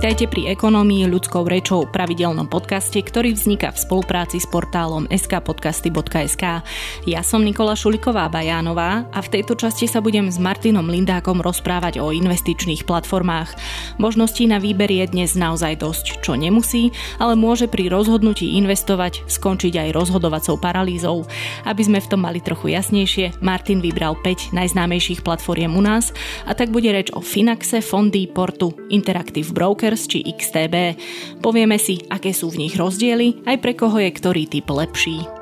Vítajte pri Ekonomii ľudskou rečou pravidelnom podcaste, ktorý vzniká v spolupráci s portálom skpodcasty.sk. Ja som Nikola Šuliková Bajánová a v tejto časti sa budem s Martinom Lindákom rozprávať o investičných platformách. Možností na výber je dnes naozaj dosť, čo nemusí, ale môže pri rozhodnutí investovať skončiť aj rozhodovacou paralýzou. Aby sme v tom mali trochu jasnejšie, Martin vybral 5 najznámejších platformiem u nás a tak bude reč o Finaxe, Fondy, Portu, Interactive Broker Brokers či XTB. Povieme si, aké sú v nich rozdiely, aj pre koho je ktorý typ lepší.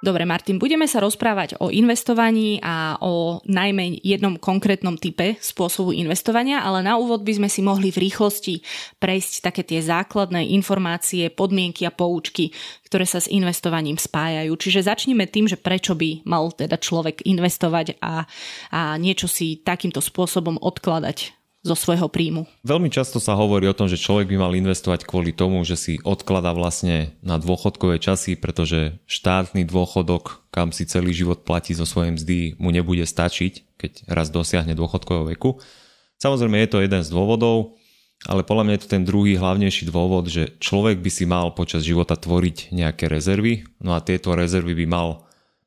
Dobre, Martin, budeme sa rozprávať o investovaní a o najmä jednom konkrétnom type spôsobu investovania, ale na úvod by sme si mohli v rýchlosti prejsť také tie základné informácie, podmienky a poučky, ktoré sa s investovaním spájajú. Čiže začneme tým, že prečo by mal teda človek investovať a, a niečo si takýmto spôsobom odkladať zo svojho príjmu. Veľmi často sa hovorí o tom, že človek by mal investovať kvôli tomu, že si odklada vlastne na dôchodkové časy, pretože štátny dôchodok, kam si celý život platí zo svojej mzdy, mu nebude stačiť, keď raz dosiahne dôchodkového veku. Samozrejme je to jeden z dôvodov, ale podľa mňa je to ten druhý hlavnejší dôvod, že človek by si mal počas života tvoriť nejaké rezervy, no a tieto rezervy by mal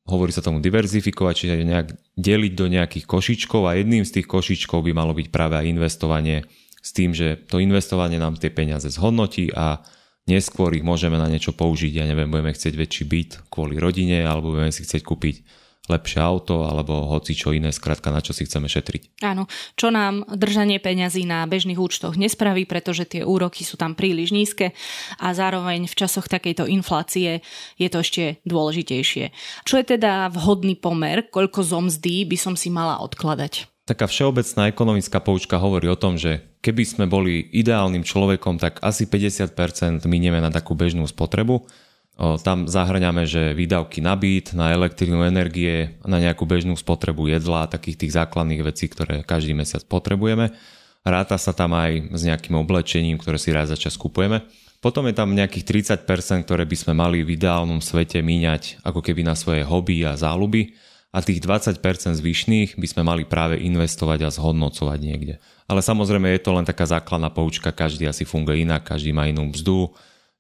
hovorí sa tomu diverzifikovať, čiže nejak deliť do nejakých košičkov a jedným z tých košičkov by malo byť práve aj investovanie s tým, že to investovanie nám tie peniaze zhodnotí a neskôr ich môžeme na niečo použiť. Ja neviem, budeme chcieť väčší byt kvôli rodine alebo budeme si chcieť kúpiť lepšie auto alebo hoci čo iné, skrátka na čo si chceme šetriť. Áno, čo nám držanie peňazí na bežných účtoch nespraví, pretože tie úroky sú tam príliš nízke a zároveň v časoch takejto inflácie je to ešte dôležitejšie. Čo je teda vhodný pomer, koľko zomzdí by som si mala odkladať? Taká všeobecná ekonomická poučka hovorí o tom, že keby sme boli ideálnym človekom, tak asi 50% minieme na takú bežnú spotrebu tam zahraňame, že výdavky na byt, na elektrínu energie, na nejakú bežnú spotrebu jedla, takých tých základných vecí, ktoré každý mesiac potrebujeme. Ráta sa tam aj s nejakým oblečením, ktoré si raz za čas kupujeme. Potom je tam nejakých 30%, ktoré by sme mali v ideálnom svete míňať ako keby na svoje hobby a záľuby a tých 20% zvyšných by sme mali práve investovať a zhodnocovať niekde. Ale samozrejme je to len taká základná poučka, každý asi funguje inak, každý má inú mzdu,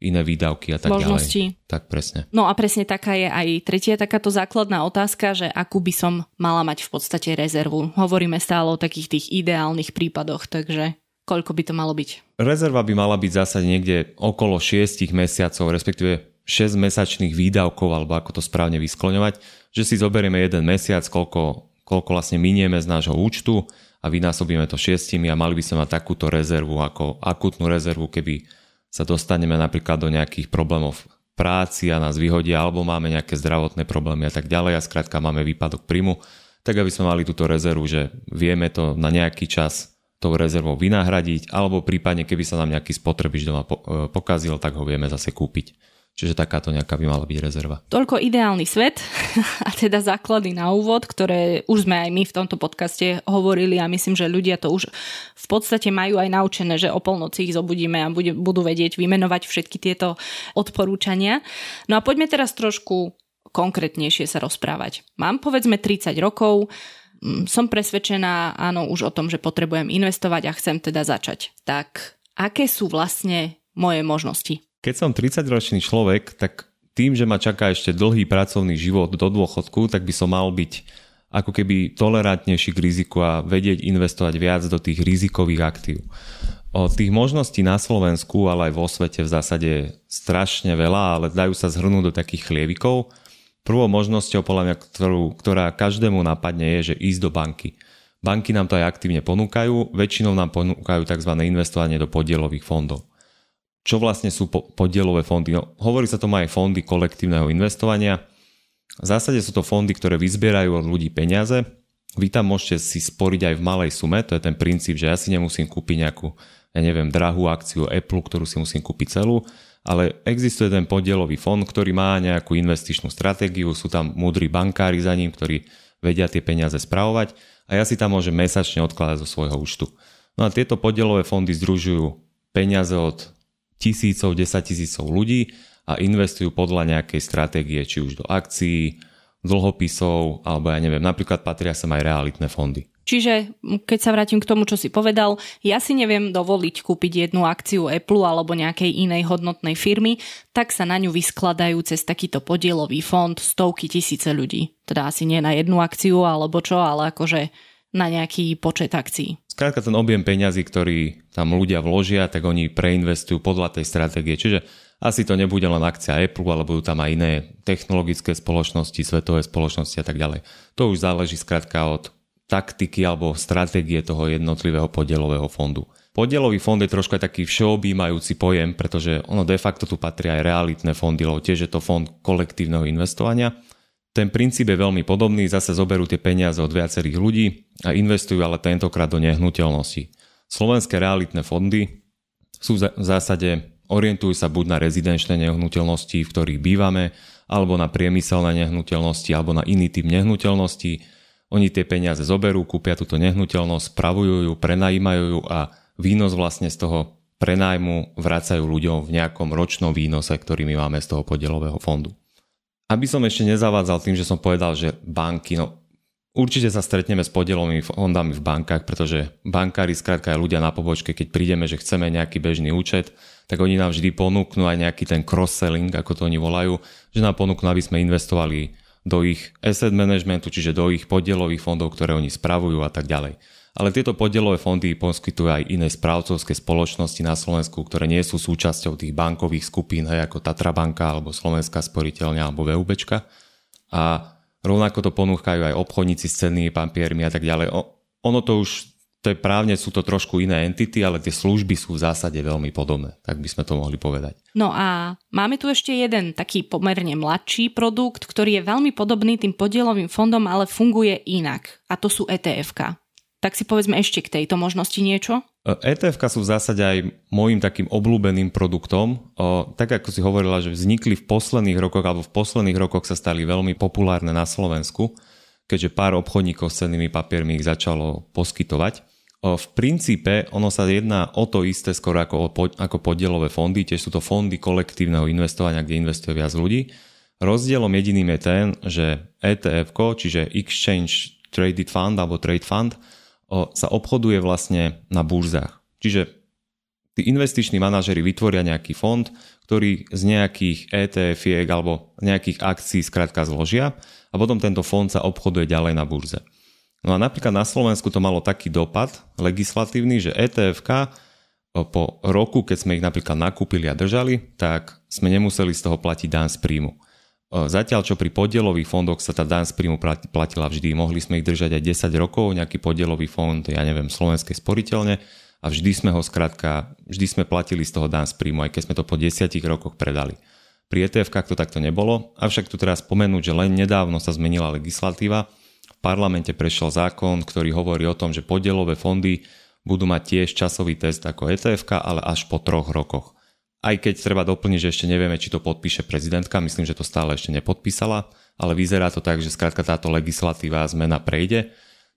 iné výdavky a tak Možnosti. ďalej. Tak presne. No a presne taká je aj tretia takáto základná otázka, že akú by som mala mať v podstate rezervu. Hovoríme stále o takých tých ideálnych prípadoch, takže koľko by to malo byť? Rezerva by mala byť zásade niekde okolo 6 mesiacov, respektíve 6 mesačných výdavkov, alebo ako to správne vyskloňovať, že si zoberieme jeden mesiac, koľko, koľko vlastne minieme z nášho účtu a vynásobíme to šiestimi a mali by sme mať takúto rezervu ako akutnú rezervu, keby sa dostaneme napríklad do nejakých problémov práci a nás vyhodia, alebo máme nejaké zdravotné problémy a tak ďalej a skrátka máme výpadok príjmu, tak aby sme mali túto rezervu, že vieme to na nejaký čas tou rezervou vynahradiť, alebo prípadne keby sa nám nejaký spotrebič doma e, pokazil, tak ho vieme zase kúpiť. Čiže takáto nejaká by mala byť rezerva. Toľko ideálny svet a teda základy na úvod, ktoré už sme aj my v tomto podcaste hovorili a myslím, že ľudia to už v podstate majú aj naučené, že o polnoci ich zobudíme a budú vedieť vymenovať všetky tieto odporúčania. No a poďme teraz trošku konkrétnejšie sa rozprávať. Mám povedzme 30 rokov, mm, som presvedčená áno už o tom, že potrebujem investovať a chcem teda začať. Tak aké sú vlastne moje možnosti? Keď som 30-ročný človek, tak tým, že ma čaká ešte dlhý pracovný život do dôchodku, tak by som mal byť ako keby tolerantnejší k riziku a vedieť investovať viac do tých rizikových aktív. O tých možností na Slovensku, ale aj vo svete v zásade je strašne veľa, ale dajú sa zhrnúť do takých chlievikov. Prvou možnosťou, podľa mňa, ktorú, ktorá každému napadne, je, že ísť do banky. Banky nám to aj aktívne ponúkajú, väčšinou nám ponúkajú tzv. investovanie do podielových fondov čo vlastne sú podielové fondy. No, hovorí sa tomu aj fondy kolektívneho investovania. V zásade sú to fondy, ktoré vyzbierajú od ľudí peniaze. Vy tam môžete si sporiť aj v malej sume, to je ten princíp, že ja si nemusím kúpiť nejakú, ja neviem, drahú akciu Apple, ktorú si musím kúpiť celú, ale existuje ten podielový fond, ktorý má nejakú investičnú stratégiu, sú tam múdri bankári za ním, ktorí vedia tie peniaze spravovať a ja si tam môžem mesačne odkladať zo svojho účtu. No a tieto podielové fondy združujú peniaze od tisícov, desaťtisícov ľudí a investujú podľa nejakej stratégie, či už do akcií, dlhopisov, alebo ja neviem, napríklad patria sa aj realitné fondy. Čiže keď sa vrátim k tomu, čo si povedal, ja si neviem dovoliť kúpiť jednu akciu Apple alebo nejakej inej hodnotnej firmy, tak sa na ňu vyskladajú cez takýto podielový fond stovky tisíce ľudí. Teda asi nie na jednu akciu alebo čo, ale akože na nejaký počet akcií. Skrátka ten objem peňazí, ktorý tam ľudia vložia, tak oni preinvestujú podľa tej stratégie. Čiže asi to nebude len akcia Apple, ale budú tam aj iné technologické spoločnosti, svetové spoločnosti a tak ďalej. To už záleží skrátka od taktiky alebo stratégie toho jednotlivého podielového fondu. Podielový fond je trošku aj taký všeobjímajúci pojem, pretože ono de facto tu patrí aj realitné fondy, lebo tiež je to fond kolektívneho investovania. Ten princíp je veľmi podobný, zase zoberú tie peniaze od viacerých ľudí a investujú ale tentokrát do nehnuteľnosti. Slovenské realitné fondy sú v zásade, orientujú sa buď na rezidenčné nehnuteľnosti, v ktorých bývame, alebo na priemyselné nehnuteľnosti, alebo na iný typ nehnuteľnosti, oni tie peniaze zoberú, kúpia túto nehnuteľnosť, spravujú ju, prenajímajú ju a výnos vlastne z toho prenájmu vracajú ľuďom v nejakom ročnom výnose, ktorý my máme z toho podielového fondu. Aby som ešte nezavádzal tým, že som povedal, že banky, no určite sa stretneme s podielovými fondami v bankách, pretože bankári, skrátka aj ľudia na pobočke, keď prídeme, že chceme nejaký bežný účet, tak oni nám vždy ponúknú aj nejaký ten cross-selling, ako to oni volajú, že nám ponúknú, aby sme investovali do ich asset managementu, čiže do ich podielových fondov, ktoré oni spravujú a tak ďalej. Ale tieto podielové fondy poskytujú aj iné správcovské spoločnosti na Slovensku, ktoré nie sú súčasťou tých bankových skupín, hej, ako Tatra banka, alebo Slovenská sporiteľňa, alebo VUBčka. A rovnako to ponúkajú aj obchodníci s cennými papiermi a tak ďalej. O, ono to už to je právne, sú to trošku iné entity, ale tie služby sú v zásade veľmi podobné, tak by sme to mohli povedať. No a máme tu ešte jeden taký pomerne mladší produkt, ktorý je veľmi podobný tým podielovým fondom, ale funguje inak. A to sú etf Tak si povedzme ešte k tejto možnosti niečo. etf sú v zásade aj môjim takým obľúbeným produktom. O, tak ako si hovorila, že vznikli v posledných rokoch alebo v posledných rokoch sa stali veľmi populárne na Slovensku, keďže pár obchodníkov s cennými papiermi ich začalo poskytovať. V princípe ono sa jedná o to isté skoro ako, ako podielové fondy, tiež sú to fondy kolektívneho investovania, kde investuje viac ľudí. Rozdielom jediným je ten, že ETF, čiže Exchange Traded Fund alebo Trade Fund, sa obchoduje vlastne na burzách. Čiže tí investiční manažery vytvoria nejaký fond, ktorý z nejakých etf alebo nejakých akcií skrátka zložia a potom tento fond sa obchoduje ďalej na burze. No a napríklad na Slovensku to malo taký dopad legislatívny, že etf po roku, keď sme ich napríklad nakúpili a držali, tak sme nemuseli z toho platiť dan z príjmu. Zatiaľ, čo pri podielových fondoch sa tá dan z príjmu platila vždy. Mohli sme ich držať aj 10 rokov, nejaký podielový fond, ja neviem, slovenskej sporiteľne a vždy sme ho skrátka, vždy sme platili z toho dan z príjmu, aj keď sme to po 10 rokoch predali. Pri etf to takto nebolo, avšak tu teraz spomenúť, že len nedávno sa zmenila legislatíva, parlamente prešiel zákon, ktorý hovorí o tom, že podielové fondy budú mať tiež časový test ako etf ale až po troch rokoch. Aj keď treba doplniť, že ešte nevieme, či to podpíše prezidentka, myslím, že to stále ešte nepodpísala, ale vyzerá to tak, že skrátka táto legislatíva zmena prejde.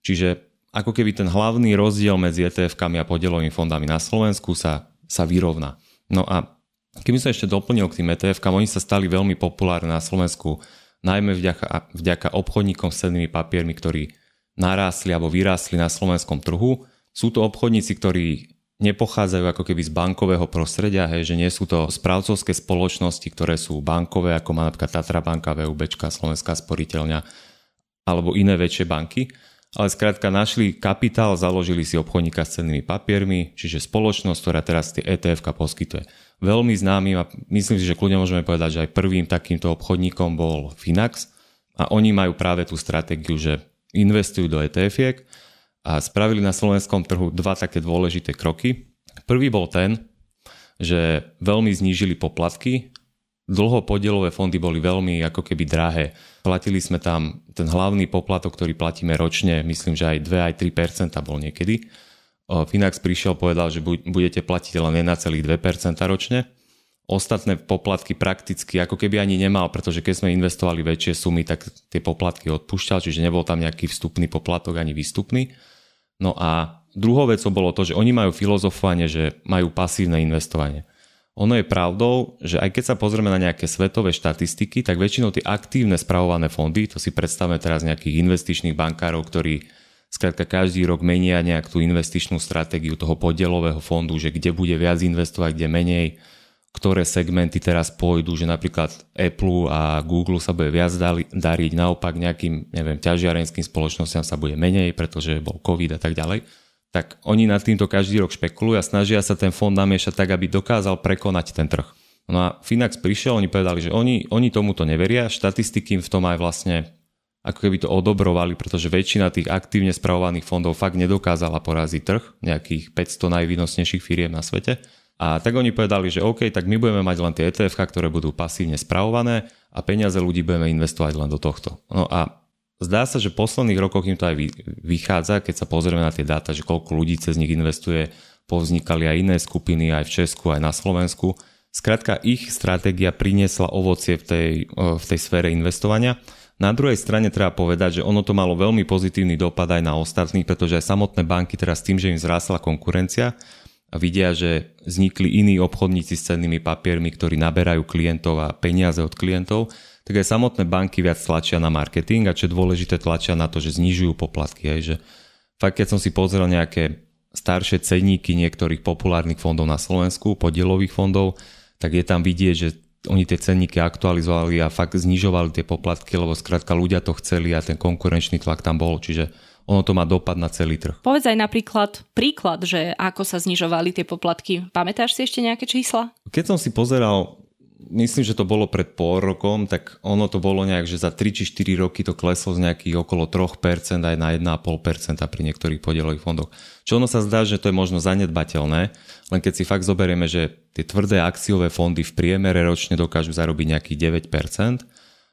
Čiže ako keby ten hlavný rozdiel medzi etf a podielovými fondami na Slovensku sa, sa vyrovná. No a keby som ešte doplnil k tým etf oni sa stali veľmi populárne na Slovensku najmä vďaka, vďaka obchodníkom s cennými papiermi, ktorí narástli alebo vyrástli na slovenskom trhu. Sú to obchodníci, ktorí nepochádzajú ako keby z bankového prostredia, hej, že nie sú to správcovské spoločnosti, ktoré sú bankové, ako má napríklad Tatra banka, VUB, Slovenská sporiteľňa alebo iné väčšie banky, ale skrátka našli kapitál, založili si obchodníka s cennými papiermi, čiže spoločnosť, ktorá teraz tie ETF poskytuje veľmi známym a myslím si, že kľudne môžeme povedať, že aj prvým takýmto obchodníkom bol Finax a oni majú práve tú stratégiu, že investujú do etf a spravili na slovenskom trhu dva také dôležité kroky. Prvý bol ten, že veľmi znížili poplatky, dlho podielové fondy boli veľmi ako keby drahé. Platili sme tam ten hlavný poplatok, ktorý platíme ročne, myslím, že aj 2 aj 3% bol niekedy Finax prišiel, povedal, že budete platiť len 1,2% ročne. Ostatné poplatky prakticky ako keby ani nemal, pretože keď sme investovali väčšie sumy, tak tie poplatky odpúšťal, čiže nebol tam nejaký vstupný poplatok ani výstupný. No a druhou vecou bolo to, že oni majú filozofovanie, že majú pasívne investovanie. Ono je pravdou, že aj keď sa pozrieme na nejaké svetové štatistiky, tak väčšinou tie aktívne spravované fondy, to si predstavme teraz nejakých investičných bankárov, ktorí skrátka každý rok menia nejak tú investičnú stratégiu toho podielového fondu, že kde bude viac investovať, kde menej, ktoré segmenty teraz pôjdu, že napríklad Apple a Google sa bude viac dariť, naopak nejakým, neviem, ťažiarenským spoločnostiam sa bude menej, pretože bol COVID a tak ďalej. Tak oni nad týmto každý rok špekulujú a snažia sa ten fond namiešať tak, aby dokázal prekonať ten trh. No a Finax prišiel, oni povedali, že oni, oni tomuto neveria, štatistiky v tom aj vlastne ako keby to odobrovali, pretože väčšina tých aktívne spravovaných fondov fakt nedokázala poraziť trh, nejakých 500 najvýnosnejších firiem na svete. A tak oni povedali, že OK, tak my budeme mať len tie ETF, ktoré budú pasívne spravované a peniaze ľudí budeme investovať len do tohto. No a zdá sa, že v posledných rokoch im to aj vychádza, keď sa pozrieme na tie dáta, že koľko ľudí cez nich investuje, povznikali aj iné skupiny aj v Česku, aj na Slovensku. Skrátka, ich stratégia priniesla ovocie v tej, v tej sfére investovania na druhej strane treba povedať, že ono to malo veľmi pozitívny dopad aj na ostatných, pretože aj samotné banky teraz tým, že im zrásla konkurencia a vidia, že vznikli iní obchodníci s cennými papiermi, ktorí naberajú klientov a peniaze od klientov, tak aj samotné banky viac tlačia na marketing a čo je dôležité tlačia na to, že znižujú poplatky. Aj, že fakt, keď som si pozrel nejaké staršie cenníky niektorých populárnych fondov na Slovensku, podielových fondov, tak je tam vidieť, že oni tie cenníky aktualizovali a fakt znižovali tie poplatky, lebo skrátka ľudia to chceli a ten konkurenčný tlak tam bol. Čiže ono to má dopad na celý trh. Povedz aj napríklad príklad, že ako sa znižovali tie poplatky. Pamätáš si ešte nejaké čísla? Keď som si pozeral myslím, že to bolo pred pol rokom, tak ono to bolo nejak, že za 3 či 4 roky to kleslo z nejakých okolo 3% aj na 1,5% pri niektorých podielových fondoch. Čo ono sa zdá, že to je možno zanedbateľné, len keď si fakt zoberieme, že tie tvrdé akciové fondy v priemere ročne dokážu zarobiť nejakých 9%,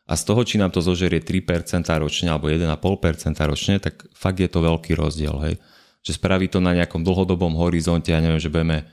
a z toho, či nám to zožerie 3% ročne alebo 1,5% ročne, tak fakt je to veľký rozdiel. Hej? Že spraví to na nejakom dlhodobom horizonte, ja neviem, že budeme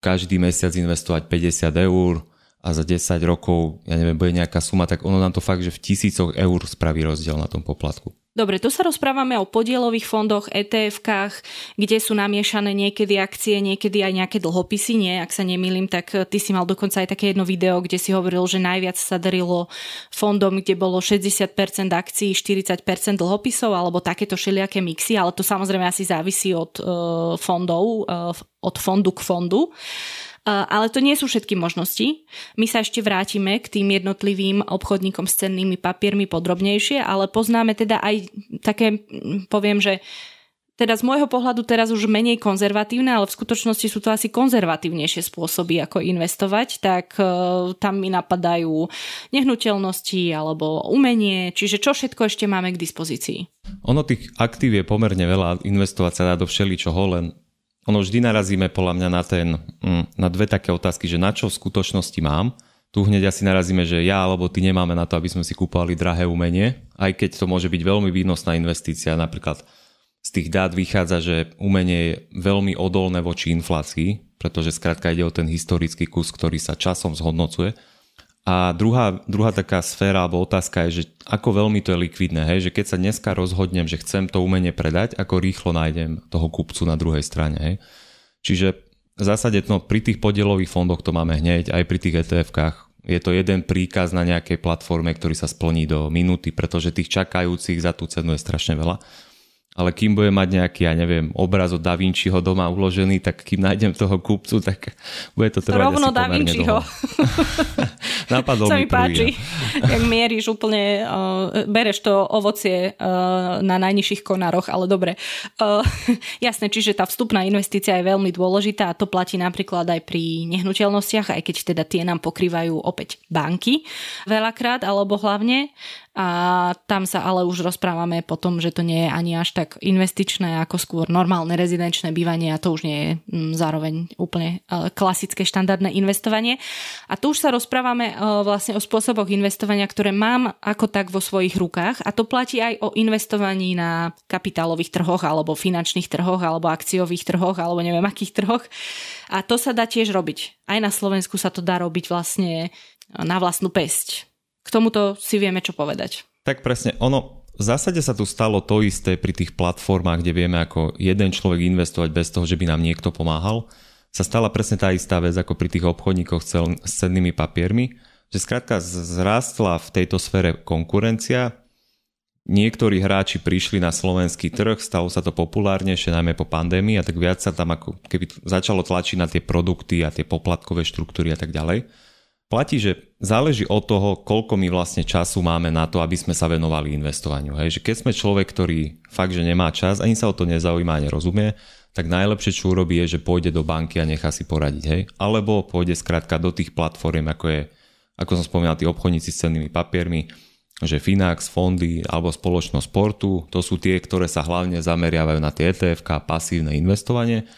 každý mesiac investovať 50 eur, a za 10 rokov, ja neviem, bude nejaká suma, tak ono nám to fakt, že v tisícoch eur spraví rozdiel na tom poplatku. Dobre, tu sa rozprávame o podielových fondoch, ETF-kách, kde sú namiešané niekedy akcie, niekedy aj nejaké dlhopisy, nie? Ak sa nemýlim, tak ty si mal dokonca aj také jedno video, kde si hovoril, že najviac sa darilo fondom, kde bolo 60% akcií, 40% dlhopisov, alebo takéto všelijaké mixy, ale to samozrejme asi závisí od uh, fondov, uh, od fondu k fondu. Ale to nie sú všetky možnosti. My sa ešte vrátime k tým jednotlivým obchodníkom s cennými papiermi podrobnejšie, ale poznáme teda aj také, poviem, že teda z môjho pohľadu teraz už menej konzervatívne, ale v skutočnosti sú to asi konzervatívnejšie spôsoby, ako investovať, tak uh, tam mi napadajú nehnuteľnosti alebo umenie, čiže čo všetko ešte máme k dispozícii. Ono tých aktív je pomerne veľa, investovať sa dá do všeličoho, len ono vždy narazíme podľa mňa na, ten, mm, na dve také otázky, že na čo v skutočnosti mám. Tu hneď asi narazíme, že ja alebo ty nemáme na to, aby sme si kúpovali drahé umenie, aj keď to môže byť veľmi výnosná investícia. Napríklad z tých dát vychádza, že umenie je veľmi odolné voči inflácii, pretože skrátka ide o ten historický kus, ktorý sa časom zhodnocuje a druhá, druhá taká sféra alebo otázka je, že ako veľmi to je likvidné, hej? že keď sa dneska rozhodnem, že chcem to umenie predať, ako rýchlo nájdem toho kupcu na druhej strane. Hej? Čiže v zásade no, pri tých podielových fondoch to máme hneď, aj pri tých ETF-kách. Je to jeden príkaz na nejakej platforme, ktorý sa splní do minúty, pretože tých čakajúcich za tú cenu je strašne veľa ale kým bude mať nejaký, ja neviem, obraz od Da Vinciho doma uložený, tak kým nájdem toho kúpcu, tak bude to trvať Rovno asi Da Vinciho. Napadol mi, mi páči, jak mieríš úplne, uh, bereš to ovocie uh, na najnižších konároch, ale dobre. Uh, jasné, čiže tá vstupná investícia je veľmi dôležitá a to platí napríklad aj pri nehnuteľnostiach, aj keď teda tie nám pokrývajú opäť banky veľakrát, alebo hlavne a tam sa ale už rozprávame potom, že to nie je ani až tak investičné ako skôr normálne rezidenčné bývanie a to už nie je mm, zároveň úplne e, klasické štandardné investovanie. A tu už sa rozprávame e, vlastne o spôsoboch investovania, ktoré mám ako tak vo svojich rukách a to platí aj o investovaní na kapitálových trhoch alebo finančných trhoch alebo akciových trhoch alebo neviem akých trhoch. A to sa dá tiež robiť. Aj na Slovensku sa to dá robiť vlastne na vlastnú pesť k tomuto si vieme čo povedať. Tak presne, ono v zásade sa tu stalo to isté pri tých platformách, kde vieme ako jeden človek investovať bez toho, že by nám niekto pomáhal. Sa stala presne tá istá vec ako pri tých obchodníkoch s cennými papiermi, že skrátka zrástla v tejto sfére konkurencia, niektorí hráči prišli na slovenský trh, stalo sa to populárnejšie, najmä po pandémii a tak viac sa tam ako keby začalo tlačiť na tie produkty a tie poplatkové štruktúry a tak ďalej. Platí, že záleží od toho, koľko my vlastne času máme na to, aby sme sa venovali investovaniu. Hej? Že keď sme človek, ktorý fakt, že nemá čas, ani sa o to nezaujíma a nerozumie, tak najlepšie, čo urobí, je, že pôjde do banky a nechá si poradiť. Hej? Alebo pôjde skrátka do tých platform, ako je, ako som spomínal, tí obchodníci s cennými papiermi, že Finax, fondy alebo spoločnosť sportu, to sú tie, ktoré sa hlavne zameriavajú na tie ETF, pasívne investovanie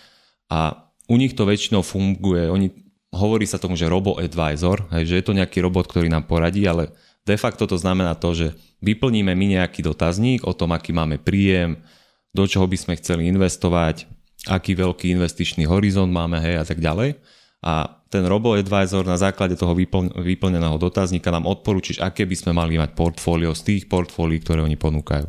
a u nich to väčšinou funguje, oni, hovorí sa tomu, že robo-advisor, hej, že je to nejaký robot, ktorý nám poradí, ale de facto to znamená to, že vyplníme my nejaký dotazník o tom, aký máme príjem, do čoho by sme chceli investovať, aký veľký investičný horizont máme hej, a tak ďalej a ten robo-advisor na základe toho vyplneného dotazníka nám odporúčiš, aké by sme mali mať portfólio z tých portfólií, ktoré oni ponúkajú.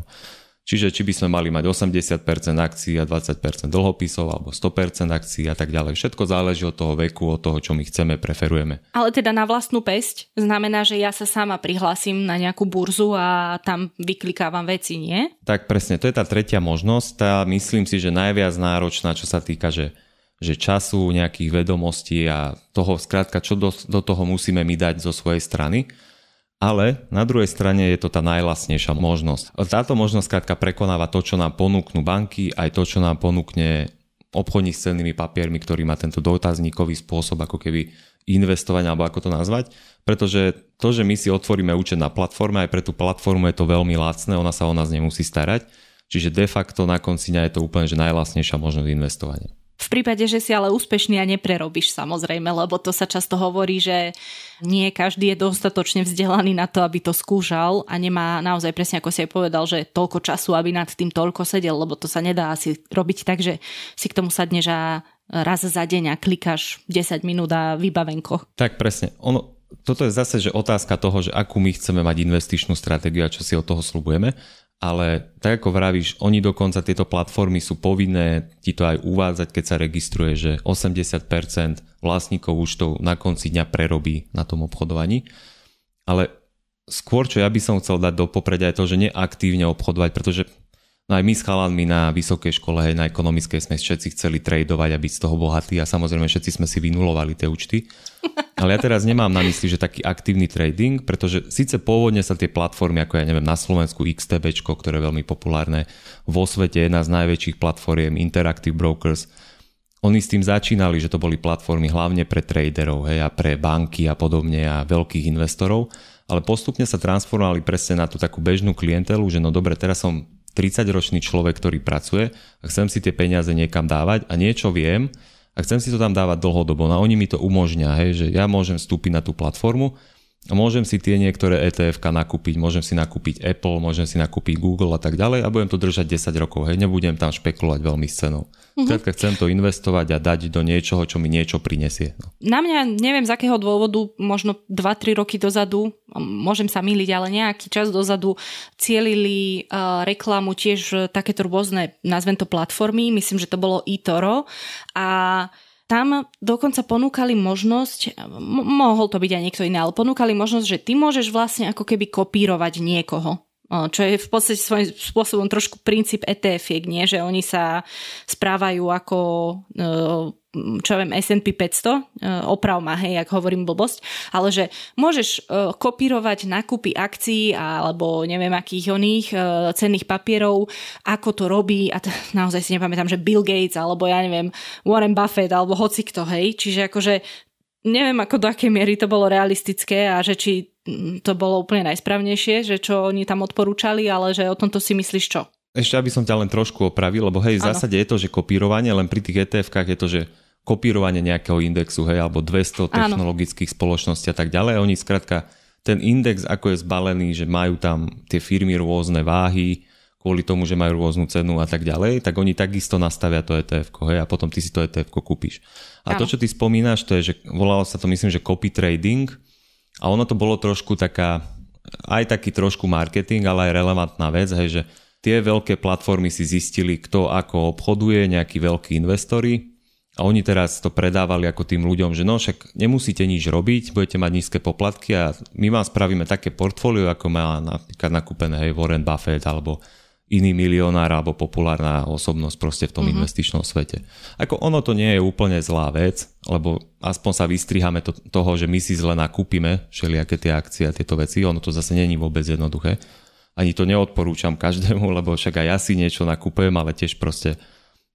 Čiže či by sme mali mať 80% akcií a 20% dlhopisov alebo 100% akcií a tak ďalej. Všetko záleží od toho veku, od toho, čo my chceme, preferujeme. Ale teda na vlastnú pesť znamená, že ja sa sama prihlásim na nejakú burzu a tam vyklikávam veci, nie? Tak presne, to je tá tretia možnosť. Tá myslím si, že najviac náročná, čo sa týka, že že času, nejakých vedomostí a toho skrátka, čo do, do toho musíme my dať zo svojej strany. Ale na druhej strane je to tá najlasnejšia možnosť. Táto možnosť skrátka prekonáva to, čo nám ponúknú banky, aj to, čo nám ponúkne obchodník s cennými papiermi, ktorý má tento dotazníkový spôsob ako keby investovania, alebo ako to nazvať. Pretože to, že my si otvoríme účet na platforme, aj pre tú platformu je to veľmi lacné, ona sa o nás nemusí starať. Čiže de facto na konci dňa je to úplne že najlasnejšia možnosť investovania. V prípade, že si ale úspešný a neprerobíš samozrejme, lebo to sa často hovorí, že nie každý je dostatočne vzdelaný na to, aby to skúšal a nemá naozaj presne ako si aj povedal, že toľko času, aby nad tým toľko sedel, lebo to sa nedá asi robiť tak, že si k tomu sadneš a raz za deň a klikáš 10 minút a vybavenko. Tak presne. Ono, toto je zase že otázka toho, že akú my chceme mať investičnú stratégiu a čo si od toho slubujeme ale tak ako vravíš, oni dokonca tieto platformy sú povinné ti to aj uvádzať, keď sa registruje, že 80% vlastníkov účtov na konci dňa prerobí na tom obchodovaní. Ale skôr, čo ja by som chcel dať do popredia je to, že neaktívne obchodovať, pretože No aj my s chalanmi na vysokej škole, na ekonomickej sme všetci chceli tradovať a byť z toho bohatí a samozrejme všetci sme si vynulovali tie účty. Ale ja teraz nemám na mysli, že taký aktívny trading, pretože síce pôvodne sa tie platformy, ako ja neviem, na Slovensku XTB, ktoré je veľmi populárne, vo svete jedna z najväčších platformiem Interactive Brokers, oni s tým začínali, že to boli platformy hlavne pre traderov hej, a pre banky a podobne a veľkých investorov, ale postupne sa transformovali presne na tú takú bežnú klientelu, že no dobre, teraz som 30-ročný človek, ktorý pracuje a chcem si tie peniaze niekam dávať a niečo viem a chcem si to tam dávať dlhodobo. No a oni mi to umožňa, hej, že ja môžem vstúpiť na tú platformu môžem si tie niektoré ETF nakúpiť, môžem si nakúpiť Apple, môžem si nakúpiť Google a tak ďalej a budem to držať 10 rokov. Hej, nebudem tam špekulovať veľmi s cenou. Mm-hmm. chcem to investovať a dať do niečoho, čo mi niečo prinesie. No. Na mňa, neviem z akého dôvodu, možno 2-3 roky dozadu, môžem sa miliť, ale nejaký čas dozadu cielili uh, reklamu tiež takéto rôzne, nazvem to platformy, myslím, že to bolo eToro a tam dokonca ponúkali možnosť, mohol to byť aj niekto iný, ale ponúkali možnosť, že ty môžeš vlastne ako keby kopírovať niekoho. Čo je v podstate svojím spôsobom trošku princíp etf nie? Že oni sa správajú ako čo viem, S&P 500, oprav ma, hej, ak hovorím blbosť, ale že môžeš e, kopírovať nakupy akcií alebo neviem akých oných e, cenných papierov, ako to robí. A t- naozaj si nepamätám, že Bill Gates alebo ja neviem, Warren Buffett alebo hoci kto, hej, čiže akože neviem ako do akej miery to bolo realistické a že či to bolo úplne najsprávnejšie, že čo oni tam odporúčali, ale že o tomto si myslíš čo? Ešte aby som ťa len trošku opravil, lebo hej, v zásade je to, že kopírovanie, len pri tých ETF-kách je to, že kopírovanie nejakého indexu, hej, alebo 200 technologických Áno. spoločností a tak ďalej. Oni skrátka, ten index, ako je zbalený, že majú tam tie firmy rôzne váhy, kvôli tomu, že majú rôznu cenu a tak ďalej, tak oni takisto nastavia to ETF, hej, a potom ty si to ETF kúpiš. A Áno. to, čo ty spomínaš, to je, že volalo sa to, myslím, že copy trading a ono to bolo trošku taká, aj taký trošku marketing, ale aj relevantná vec, hej, že tie veľké platformy si zistili, kto ako obchoduje, nejakí veľkí investori A oni teraz to predávali ako tým ľuďom, že no však nemusíte nič robiť, budete mať nízke poplatky a my vám spravíme také portfólio, ako má napríklad nakúpené hej, Warren Buffett alebo iný milionár alebo populárna osobnosť proste v tom mm-hmm. investičnom svete. Ako ono to nie je úplne zlá vec, lebo aspoň sa vystriháme to, toho, že my si zle nakúpime všelijaké tie akcie a tieto veci, ono to zase není vôbec jednoduché. Ani to neodporúčam každému, lebo však aj ja si niečo nakúpujem, ale tiež proste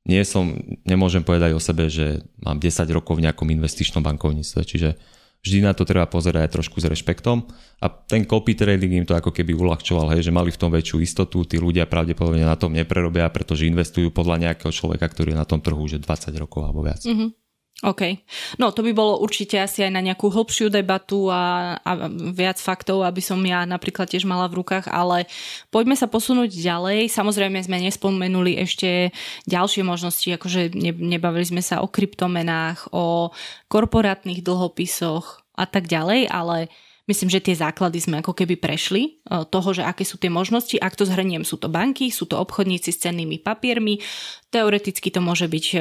nie som, nemôžem povedať o sebe, že mám 10 rokov v nejakom investičnom bankovníctve, čiže vždy na to treba pozerať aj trošku s rešpektom a ten copy trading im to ako keby uľahčoval, hej, že mali v tom väčšiu istotu, tí ľudia pravdepodobne na tom neprerobia, pretože investujú podľa nejakého človeka, ktorý je na tom trhu už 20 rokov alebo viac. Mm-hmm. OK. No to by bolo určite asi aj na nejakú hlbšiu debatu a, a viac faktov, aby som ja napríklad tiež mala v rukách, ale poďme sa posunúť ďalej. Samozrejme sme nespomenuli ešte ďalšie možnosti, akože ne, nebavili sme sa o kryptomenách, o korporátnych dlhopisoch a tak ďalej, ale Myslím, že tie základy sme ako keby prešli e, toho, že aké sú tie možnosti. Ak to zhrniem, sú to banky, sú to obchodníci s cennými papiermi. Teoreticky to môže byť e,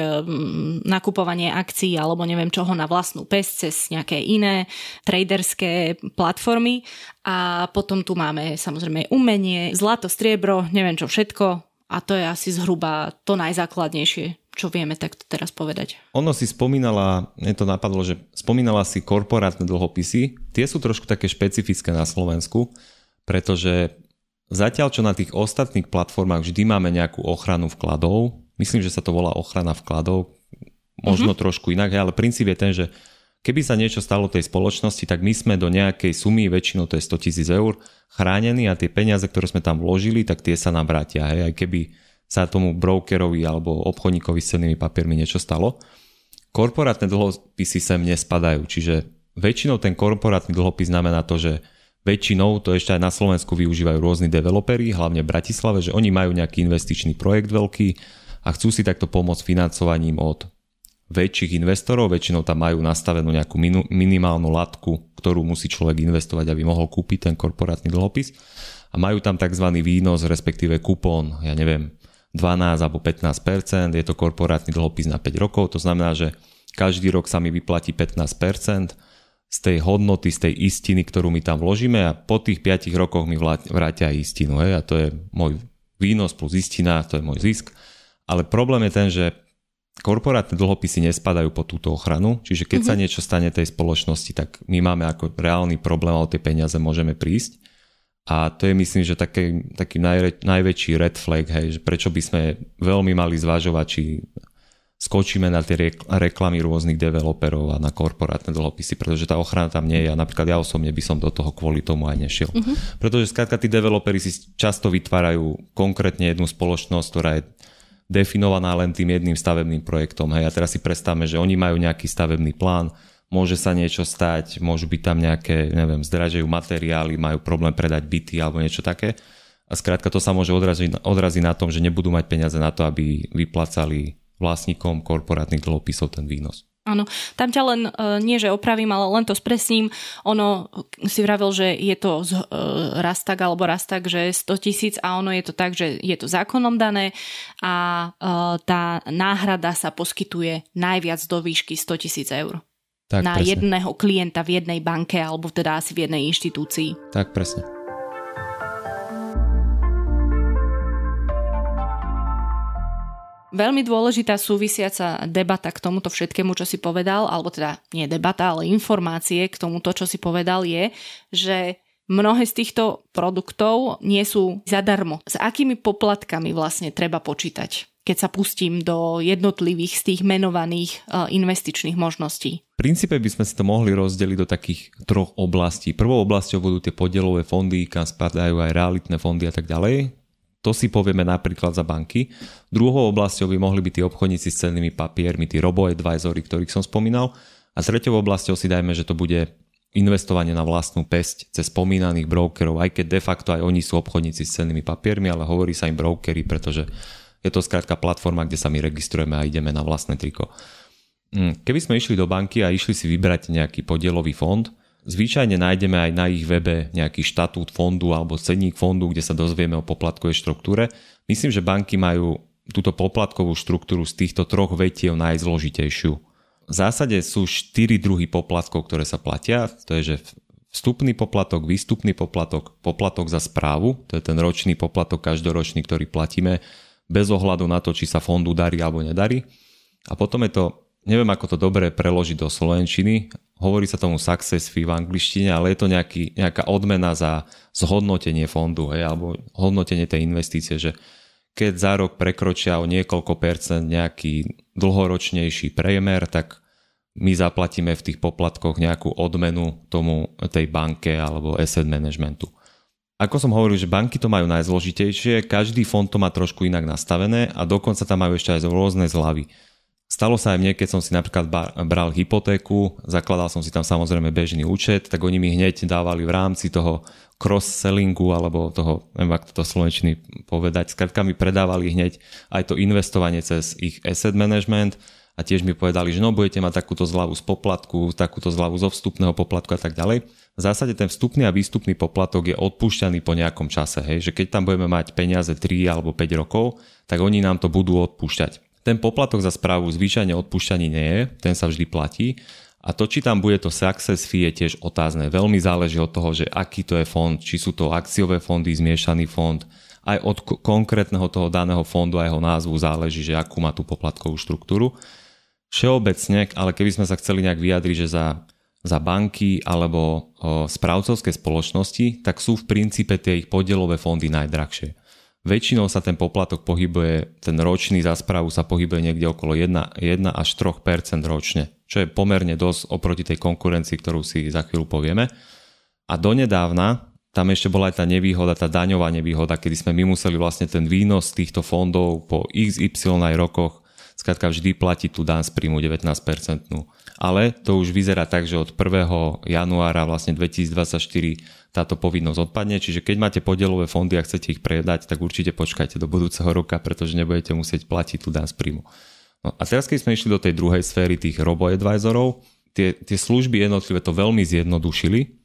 nakupovanie akcií alebo neviem čoho na vlastnú pes cez nejaké iné traderské platformy. A potom tu máme samozrejme umenie, zlato, striebro, neviem čo všetko. A to je asi zhruba to najzákladnejšie, čo vieme takto teraz povedať. Ono si spomínala, mne to napadlo, že spomínala si korporátne dlhopisy. Tie sú trošku také špecifické na Slovensku, pretože zatiaľ čo na tých ostatných platformách vždy máme nejakú ochranu vkladov, myslím, že sa to volá ochrana vkladov, možno mm-hmm. trošku inak, ale princíp je ten, že keby sa niečo stalo tej spoločnosti, tak my sme do nejakej sumy, väčšinou to je 100 tisíc eur, chránení a tie peniaze, ktoré sme tam vložili, tak tie sa nám vrátia. Hej. Aj keby sa tomu brokerovi alebo obchodníkovi s cennými papiermi niečo stalo. Korporátne dlhopisy sem nespadajú, čiže väčšinou ten korporátny dlhopis znamená to, že väčšinou to ešte aj na Slovensku využívajú rôzni developeri, hlavne v Bratislave, že oni majú nejaký investičný projekt veľký a chcú si takto pomôcť financovaním od väčších investorov, väčšinou tam majú nastavenú nejakú minimálnu latku, ktorú musí človek investovať, aby mohol kúpiť ten korporátny dlhopis a majú tam tzv. výnos, respektíve kupón, ja neviem, 12 alebo 15% je to korporátny dlhopis na 5 rokov, to znamená, že každý rok sa mi vyplatí 15% z tej hodnoty, z tej istiny, ktorú my tam vložíme a po tých 5 rokoch mi vrátia istinu. Hej? A to je môj výnos plus istina, to je môj zisk. Ale problém je ten, že korporátne dlhopisy nespadajú po túto ochranu, čiže keď mm-hmm. sa mhm. niečo stane tej spoločnosti, tak my máme ako reálny problém a o tie peniaze môžeme prísť. A to je myslím, že taký, taký naj, najväčší red flag, hej, že prečo by sme veľmi mali zvažovať, či skočíme na tie reklamy rôznych developerov a na korporátne dlhopisy, pretože tá ochrana tam nie je a napríklad ja osobne by som do toho kvôli tomu aj nešiel. Uh-huh. Pretože skrátka tí developeri si často vytvárajú konkrétne jednu spoločnosť, ktorá je definovaná len tým jedným stavebným projektom. Hej, a teraz si predstavme, že oni majú nejaký stavebný plán, môže sa niečo stať, môžu byť tam nejaké, neviem, zdražujú materiály, majú problém predať byty alebo niečo také. A skrátka to sa môže odraziť, odraziť na tom, že nebudú mať peniaze na to, aby vyplácali vlastníkom korporátnych dlhopisov ten výnos. Áno, tam ťa len, uh, nie že opravím, ale len to spresním. Ono si vravel, že je to z, uh, rastak alebo rastak, že 100 tisíc a ono je to tak, že je to zákonom dané a uh, tá náhrada sa poskytuje najviac do výšky 100 tisíc eur tak, na presne. jedného klienta v jednej banke alebo teda asi v jednej inštitúcii. Tak, presne. Veľmi dôležitá súvisiaca debata k tomuto všetkému, čo si povedal, alebo teda nie debata, ale informácie k tomuto, čo si povedal, je, že mnohé z týchto produktov nie sú zadarmo. S akými poplatkami vlastne treba počítať? keď sa pustím do jednotlivých z tých menovaných e, investičných možností? Princípe by sme si to mohli rozdeliť do takých troch oblastí. Prvou oblasťou budú tie podielové fondy, kam spadajú aj realitné fondy a tak ďalej. To si povieme napríklad za banky. Druhou oblasťou by mohli byť tí obchodníci s cennými papiermi, tí robo-advisory, ktorých som spomínal. A treťou oblasťou si dajme, že to bude investovanie na vlastnú pesť cez spomínaných brokerov, aj keď de facto aj oni sú obchodníci s cennými papiermi, ale hovorí sa im brokery, pretože je to skrátka platforma, kde sa my registrujeme a ideme na vlastné triko. Mm, keby sme išli do banky a išli si vybrať nejaký podielový fond, zvyčajne nájdeme aj na ich webe nejaký štatút fondu alebo cenník fondu, kde sa dozvieme o poplatkovej štruktúre. Myslím, že banky majú túto poplatkovú štruktúru z týchto troch vetiev najzložitejšiu. V zásade sú štyri druhy poplatkov, ktoré sa platia. To je, že vstupný poplatok, výstupný poplatok, poplatok za správu, to je ten ročný poplatok každoročný, ktorý platíme bez ohľadu na to, či sa fondu darí alebo nedarí. A potom je to, neviem ako to dobre preložiť do slovenčiny, hovorí sa tomu success fee v angličtine, ale je to nejaký, nejaká odmena za zhodnotenie fondu, hej, alebo hodnotenie tej investície, že keď za rok prekročia o niekoľko percent nejaký dlhoročnejší priemer, tak my zaplatíme v tých poplatkoch nejakú odmenu tomu tej banke alebo asset managementu. Ako som hovoril, že banky to majú najzložitejšie, každý fond to má trošku inak nastavené a dokonca tam majú ešte aj rôzne zľavy. Stalo sa aj mne, keď som si napríklad bral hypotéku, zakladal som si tam samozrejme bežný účet, tak oni mi hneď dávali v rámci toho cross-sellingu alebo toho, neviem ako to slovenčiny povedať, skrátka mi predávali hneď aj to investovanie cez ich asset management, a tiež mi povedali, že no budete mať takúto zľavu z poplatku, takúto zľavu zo vstupného poplatku a tak ďalej. V zásade ten vstupný a výstupný poplatok je odpúšťaný po nejakom čase, hej, že keď tam budeme mať peniaze 3 alebo 5 rokov, tak oni nám to budú odpúšťať. Ten poplatok za správu zvyčajne odpúšťaný nie je, ten sa vždy platí. A to, či tam bude to success fee, je tiež otázne. Veľmi záleží od toho, že aký to je fond, či sú to akciové fondy, zmiešaný fond, aj od konkrétneho toho daného fondu a jeho názvu záleží, že akú má tú poplatkovú štruktúru všeobecne, ale keby sme sa chceli nejak vyjadriť, že za, za banky alebo o, správcovské spoločnosti, tak sú v princípe tie ich podielové fondy najdrahšie. Väčšinou sa ten poplatok pohybuje, ten ročný za správu sa pohybuje niekde okolo 1, 1 až 3% ročne, čo je pomerne dosť oproti tej konkurencii, ktorú si za chvíľu povieme. A donedávna tam ešte bola aj tá nevýhoda, tá daňová nevýhoda, kedy sme my museli vlastne ten výnos týchto fondov po XY rokoch Skrátka vždy platí tú dan z príjmu 19%. Ale to už vyzerá tak, že od 1. januára vlastne 2024 táto povinnosť odpadne, čiže keď máte podielové fondy a chcete ich predať, tak určite počkajte do budúceho roka, pretože nebudete musieť platiť tú dan z príjmu. No a teraz keď sme išli do tej druhej sféry tých robo-advisorov, tie, tie služby jednotlivé to veľmi zjednodušili,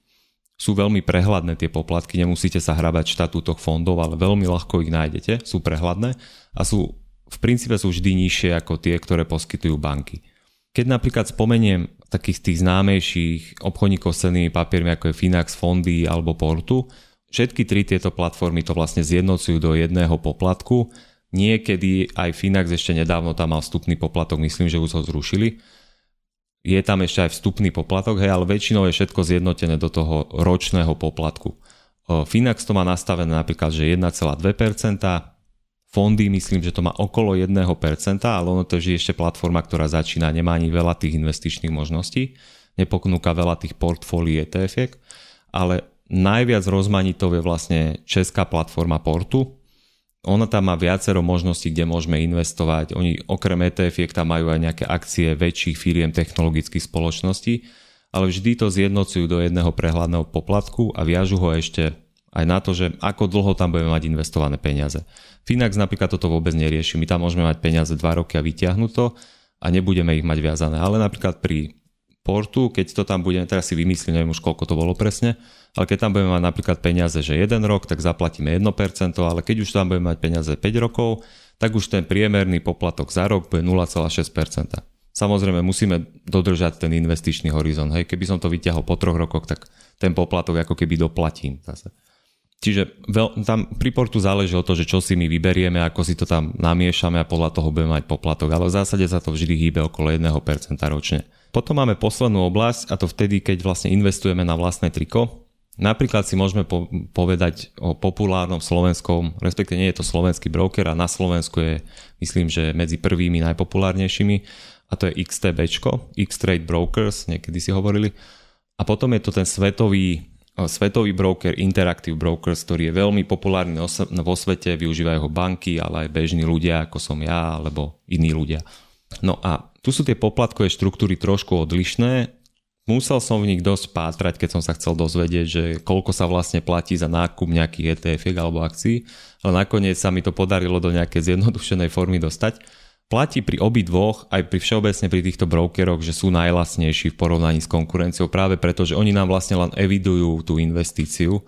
sú veľmi prehľadné tie poplatky, nemusíte sa hrabať v štatútoch fondov, ale veľmi ľahko ich nájdete, sú prehľadné a sú v princípe sú vždy nižšie ako tie, ktoré poskytujú banky. Keď napríklad spomeniem takých tých známejších obchodníkov s cenými papiermi, ako je Finax, Fondy alebo Portu, všetky tri tieto platformy to vlastne zjednocujú do jedného poplatku. Niekedy aj Finax ešte nedávno tam mal vstupný poplatok, myslím, že už ho zrušili. Je tam ešte aj vstupný poplatok, hej, ale väčšinou je všetko zjednotené do toho ročného poplatku. Finax to má nastavené napríklad, že 1,2%, fondy, myslím, že to má okolo 1%, ale ono to je ešte platforma, ktorá začína, nemá ani veľa tých investičných možností, nepoknúka veľa tých portfólií etf ale najviac rozmanitou je vlastne česká platforma Portu. Ona tam má viacero možností, kde môžeme investovať. Oni okrem etf tam majú aj nejaké akcie väčších firiem technologických spoločností, ale vždy to zjednocujú do jedného prehľadného poplatku a viažu ho ešte aj na to, že ako dlho tam budeme mať investované peniaze. Finax napríklad toto vôbec nerieši. My tam môžeme mať peniaze 2 roky a vyťahnuť to a nebudeme ich mať viazané. Ale napríklad pri portu, keď to tam budeme, teraz si vymyslím, neviem už koľko to bolo presne, ale keď tam budeme mať napríklad peniaze, že 1 rok, tak zaplatíme 1%, ale keď už tam budeme mať peniaze 5 rokov, tak už ten priemerný poplatok za rok bude 0,6%. Samozrejme musíme dodržať ten investičný horizont. Hej, keby som to vyťahol po troch rokoch, tak ten poplatok ako keby doplatím zase. Čiže veľ, tam pri portu záleží o to, že čo si my vyberieme, ako si to tam namiešame a podľa toho budeme mať poplatok, ale v zásade sa to vždy hýbe okolo 1% ročne. Potom máme poslednú oblasť a to vtedy, keď vlastne investujeme na vlastné triko. Napríklad si môžeme po- povedať o populárnom slovenskom, respektíve nie je to slovenský broker a na Slovensku je, myslím, že medzi prvými najpopulárnejšími a to je XTB, X-Trade Brokers, niekedy si hovorili. A potom je to ten svetový svetový broker Interactive Brokers, ktorý je veľmi populárny vo svete, využívajú ho banky, ale aj bežní ľudia, ako som ja, alebo iní ľudia. No a tu sú tie poplatkové štruktúry trošku odlišné. Musel som v nich dosť pátrať, keď som sa chcel dozvedieť, že koľko sa vlastne platí za nákup nejakých etf alebo akcií, ale nakoniec sa mi to podarilo do nejakej zjednodušenej formy dostať platí pri obi dvoch, aj pri všeobecne pri týchto brokeroch, že sú najlasnejší v porovnaní s konkurenciou práve preto, že oni nám vlastne len evidujú tú investíciu,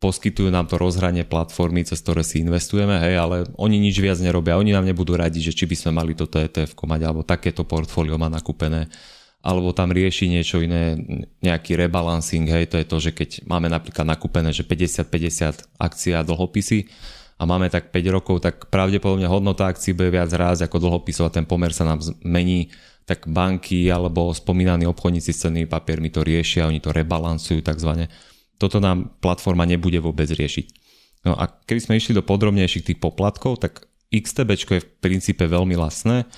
poskytujú nám to rozhranie platformy, cez ktoré si investujeme, hej, ale oni nič viac nerobia. Oni nám nebudú radiť, že či by sme mali toto ETF mať, alebo takéto portfólio má nakúpené, alebo tam rieši niečo iné, nejaký rebalancing, hej, to je to, že keď máme napríklad nakúpené, že 50-50 akcie a dlhopisy, a máme tak 5 rokov, tak pravdepodobne hodnota akcií bude viac rásť ako dlhopisov a ten pomer sa nám zmení, tak banky alebo spomínaní obchodníci s cennými papiermi to riešia, oni to rebalancujú takzvané. Toto nám platforma nebude vôbec riešiť. No a keby sme išli do podrobnejších tých poplatkov, tak XTB je v princípe veľmi lacné.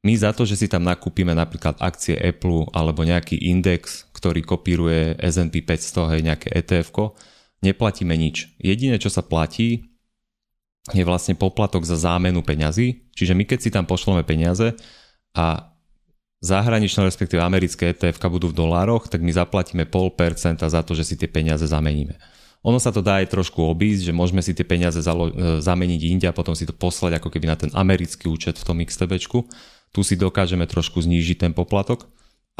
My za to, že si tam nakúpime napríklad akcie Apple alebo nejaký index, ktorý kopíruje S&P 500, hej, nejaké etf neplatíme nič. Jediné, čo sa platí, je vlastne poplatok za zámenu peňazí. Čiže my keď si tam pošleme peniaze a zahraničné, respektíve americké ETF budú v dolároch, tak my zaplatíme 0,5% za to, že si tie peniaze zameníme. Ono sa to dá aj trošku obísť, že môžeme si tie peniaze zalo- e, zameniť inde a potom si to poslať ako keby na ten americký účet v tom XTBčku. Tu si dokážeme trošku znížiť ten poplatok.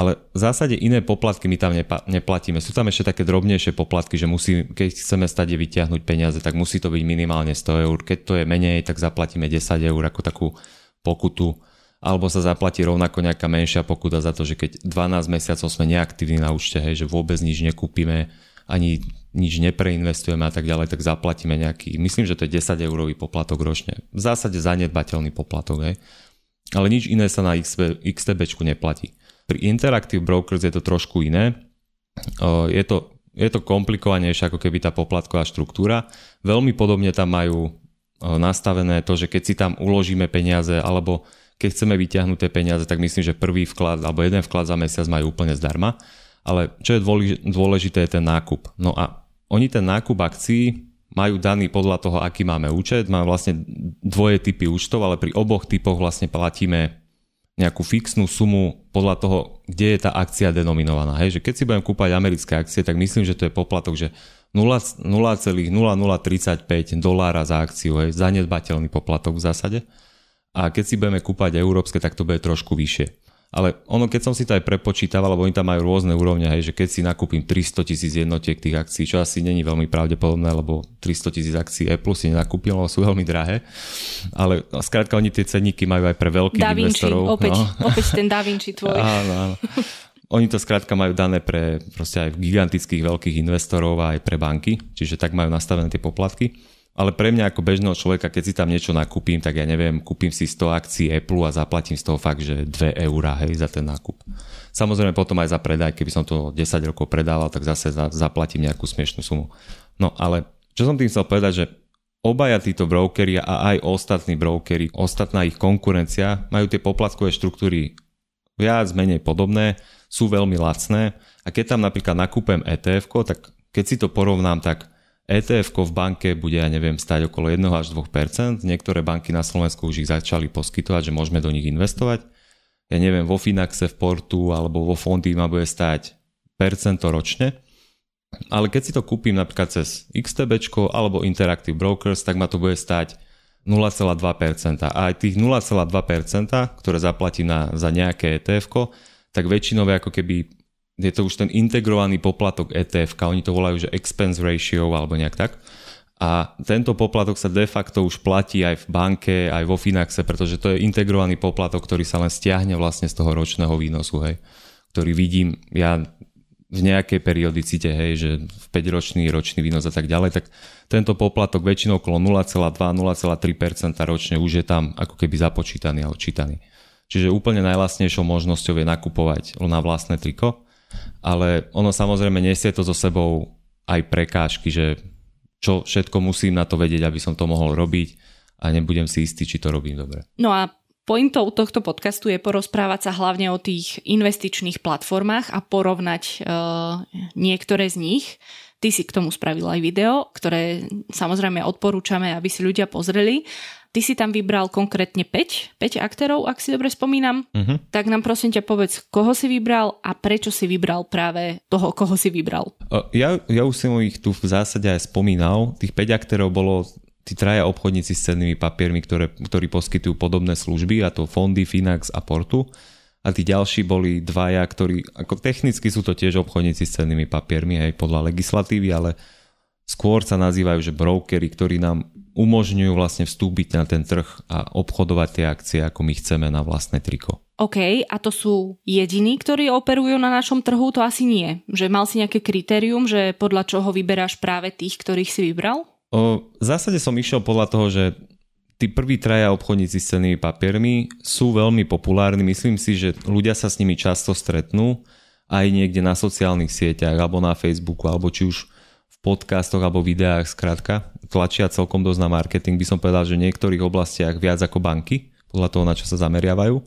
Ale v zásade iné poplatky my tam nepa- neplatíme. Sú tam ešte také drobnejšie poplatky, že musí, keď chceme stade vyťahnuť peniaze, tak musí to byť minimálne 100 eur. Keď to je menej, tak zaplatíme 10 eur ako takú pokutu. Alebo sa zaplatí rovnako nejaká menšia pokuta za to, že keď 12 mesiacov sme neaktívni na účte, hej, že vôbec nič nekúpime, ani nič nepreinvestujeme a tak ďalej, tak zaplatíme nejaký, myslím, že to je 10 eurový poplatok ročne. V zásade zanedbateľný poplatok, hej. Ale nič iné sa na XTB neplatí. Pri Interactive Brokers je to trošku iné. Je to, je to komplikovanejšie ako keby tá poplatková štruktúra. Veľmi podobne tam majú nastavené to, že keď si tam uložíme peniaze alebo keď chceme vyťahnuť tie peniaze, tak myslím, že prvý vklad alebo jeden vklad za mesiac majú úplne zdarma. Ale čo je dôležité je ten nákup. No a oni ten nákup akcií majú daný podľa toho, aký máme účet. Máme vlastne dvoje typy účtov, ale pri oboch typoch vlastne platíme nejakú fixnú sumu podľa toho, kde je tá akcia denominovaná. Hej, že keď si budem kúpať americké akcie, tak myslím, že to je poplatok, že 0,0035 dolára za akciu, hej, zanedbateľný poplatok v zásade. A keď si budeme kúpať európske, tak to bude trošku vyššie. Ale ono, keď som si to aj prepočítaval, lebo oni tam majú rôzne úrovne, hej, že keď si nakúpim 300 tisíc jednotiek tých akcií, čo asi není veľmi pravdepodobné, lebo 300 tisíc akcií Apple si nenakúpim, lebo sú veľmi drahé. Ale no, skrátka, oni tie cenníky majú aj pre veľkých da Vinci, investorov. Opäť, no. opäť ten Da Vinci tvoj. Áno, áno. Oni to skrátka majú dané pre proste aj gigantických veľkých investorov a aj pre banky, čiže tak majú nastavené tie poplatky. Ale pre mňa ako bežného človeka, keď si tam niečo nakúpim, tak ja neviem, kúpim si 100 akcií Apple a zaplatím z toho fakt, že 2 eurá hej, za ten nákup. Samozrejme potom aj za predaj, keby som to 10 rokov predával, tak zase za, zaplatím nejakú smiešnú sumu. No ale čo som tým chcel povedať, že obaja títo brokery a aj ostatní brokery, ostatná ich konkurencia majú tie poplatkové štruktúry viac, menej podobné, sú veľmi lacné a keď tam napríklad nakúpem ETF, tak keď si to porovnám, tak ETF v banke bude, ja neviem, stať okolo 1 až 2%. Niektoré banky na Slovensku už ich začali poskytovať, že môžeme do nich investovať. Ja neviem, vo Finaxe, v Portu alebo vo fondy ma bude stať percento ročne. Ale keď si to kúpim napríklad cez XTB alebo Interactive Brokers, tak ma to bude stať 0,2%. A aj tých 0,2%, ktoré zaplatím na, za nejaké ETF, tak väčšinou ako keby je to už ten integrovaný poplatok ETF, oni to volajú, že expense ratio alebo nejak tak. A tento poplatok sa de facto už platí aj v banke, aj vo Finaxe, pretože to je integrovaný poplatok, ktorý sa len stiahne vlastne z toho ročného výnosu, hej, ktorý vidím ja v nejakej periodicite, hej, že v 5-ročný ročný výnos a tak ďalej, tak tento poplatok väčšinou okolo 0,2-0,3% ročne už je tam ako keby započítaný a odčítaný. Čiže úplne najlasnejšou možnosťou je nakupovať na vlastné triko ale ono samozrejme nesie to so sebou aj prekážky, že čo všetko musím na to vedieť, aby som to mohol robiť a nebudem si istý, či to robím dobre. No a pointou tohto podcastu je porozprávať sa hlavne o tých investičných platformách a porovnať uh, niektoré z nich. Ty si k tomu spravil aj video, ktoré samozrejme odporúčame, aby si ľudia pozreli. Ty si tam vybral konkrétne 5, 5 aktérov, ak si dobre spomínam. Uh-huh. Tak nám prosím ťa povedz, koho si vybral a prečo si vybral práve toho, koho si vybral. Ja, ja už som ich tu v zásade aj spomínal. Tých 5 aktérov bolo tí traja obchodníci s cennými papiermi, ktoré, ktorí poskytujú podobné služby, a to Fondy, Finax a Portu. A tí ďalší boli dvaja, ktorí, ako technicky sú to tiež obchodníci s cennými papiermi, aj podľa legislatívy, ale skôr sa nazývajú, že brokery, ktorí nám umožňujú vlastne vstúpiť na ten trh a obchodovať tie akcie, ako my chceme na vlastné triko. OK, a to sú jediní, ktorí operujú na našom trhu? To asi nie. Že mal si nejaké kritérium, že podľa čoho vyberáš práve tých, ktorých si vybral? O, v zásade som išiel podľa toho, že tí prví traja obchodníci s cenými papiermi sú veľmi populárni. Myslím si, že ľudia sa s nimi často stretnú aj niekde na sociálnych sieťach, alebo na Facebooku, alebo či už podcastoch alebo videách, skrátka. Tlačia celkom dosť na marketing, by som povedal, že v niektorých oblastiach viac ako banky, podľa toho, na čo sa zameriavajú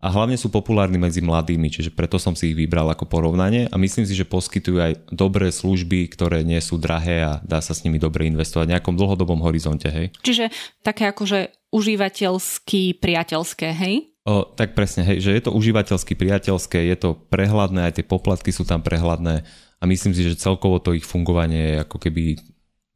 a hlavne sú populárni medzi mladými, čiže preto som si ich vybral ako porovnanie a myslím si, že poskytujú aj dobré služby, ktoré nie sú drahé a dá sa s nimi dobre investovať v nejakom dlhodobom horizonte, hej. Čiže také akože užívateľský, priateľské, hej? O, tak presne, hej, že je to užívateľsky priateľské, je to prehľadné, aj tie poplatky sú tam prehľadné a myslím si, že celkovo to ich fungovanie je ako keby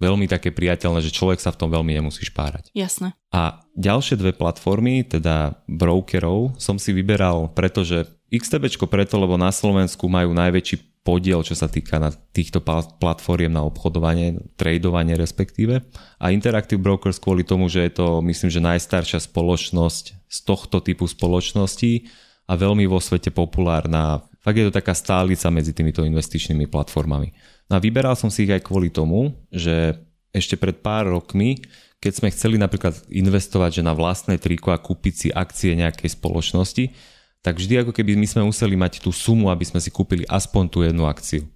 veľmi také priateľné, že človek sa v tom veľmi nemusí špárať. Jasné. A ďalšie dve platformy, teda brokerov, som si vyberal, pretože XTB preto, lebo na Slovensku majú najväčší podiel, čo sa týka na týchto platformiem na obchodovanie, tradovanie respektíve. A Interactive Brokers kvôli tomu, že je to, myslím, že najstaršia spoločnosť z tohto typu spoločností a veľmi vo svete populárna. Fakt je to taká stálica medzi týmito investičnými platformami. No a vyberal som si ich aj kvôli tomu, že ešte pred pár rokmi, keď sme chceli napríklad investovať že na vlastné triko a kúpiť si akcie nejakej spoločnosti, tak vždy ako keby my sme museli mať tú sumu, aby sme si kúpili aspoň tú jednu akciu.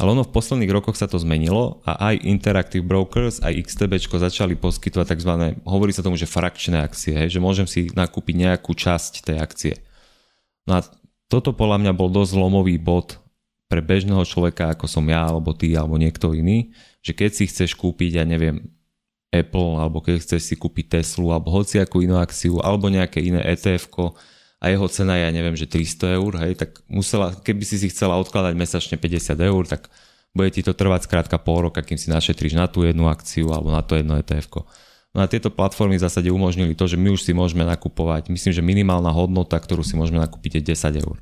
Ale ono v posledných rokoch sa to zmenilo a aj Interactive Brokers, aj XTB začali poskytovať tzv. hovorí sa tomu, že frakčné akcie, hej, že môžem si nakúpiť nejakú časť tej akcie. No a toto podľa mňa bol dosť zlomový bod pre bežného človeka, ako som ja, alebo ty, alebo niekto iný, že keď si chceš kúpiť, ja neviem, Apple, alebo keď chceš si kúpiť Teslu, alebo hociakú inú akciu, alebo nejaké iné etf a jeho cena je, ja neviem, že 300 eur, hej, tak musela, keby si si chcela odkladať mesačne 50 eur, tak bude ti to trvať skrátka pol roka, kým si našetríš na tú jednu akciu alebo na to jedno etf No a tieto platformy v zásade umožnili to, že my už si môžeme nakupovať, myslím, že minimálna hodnota, ktorú si môžeme nakúpiť je 10 eur.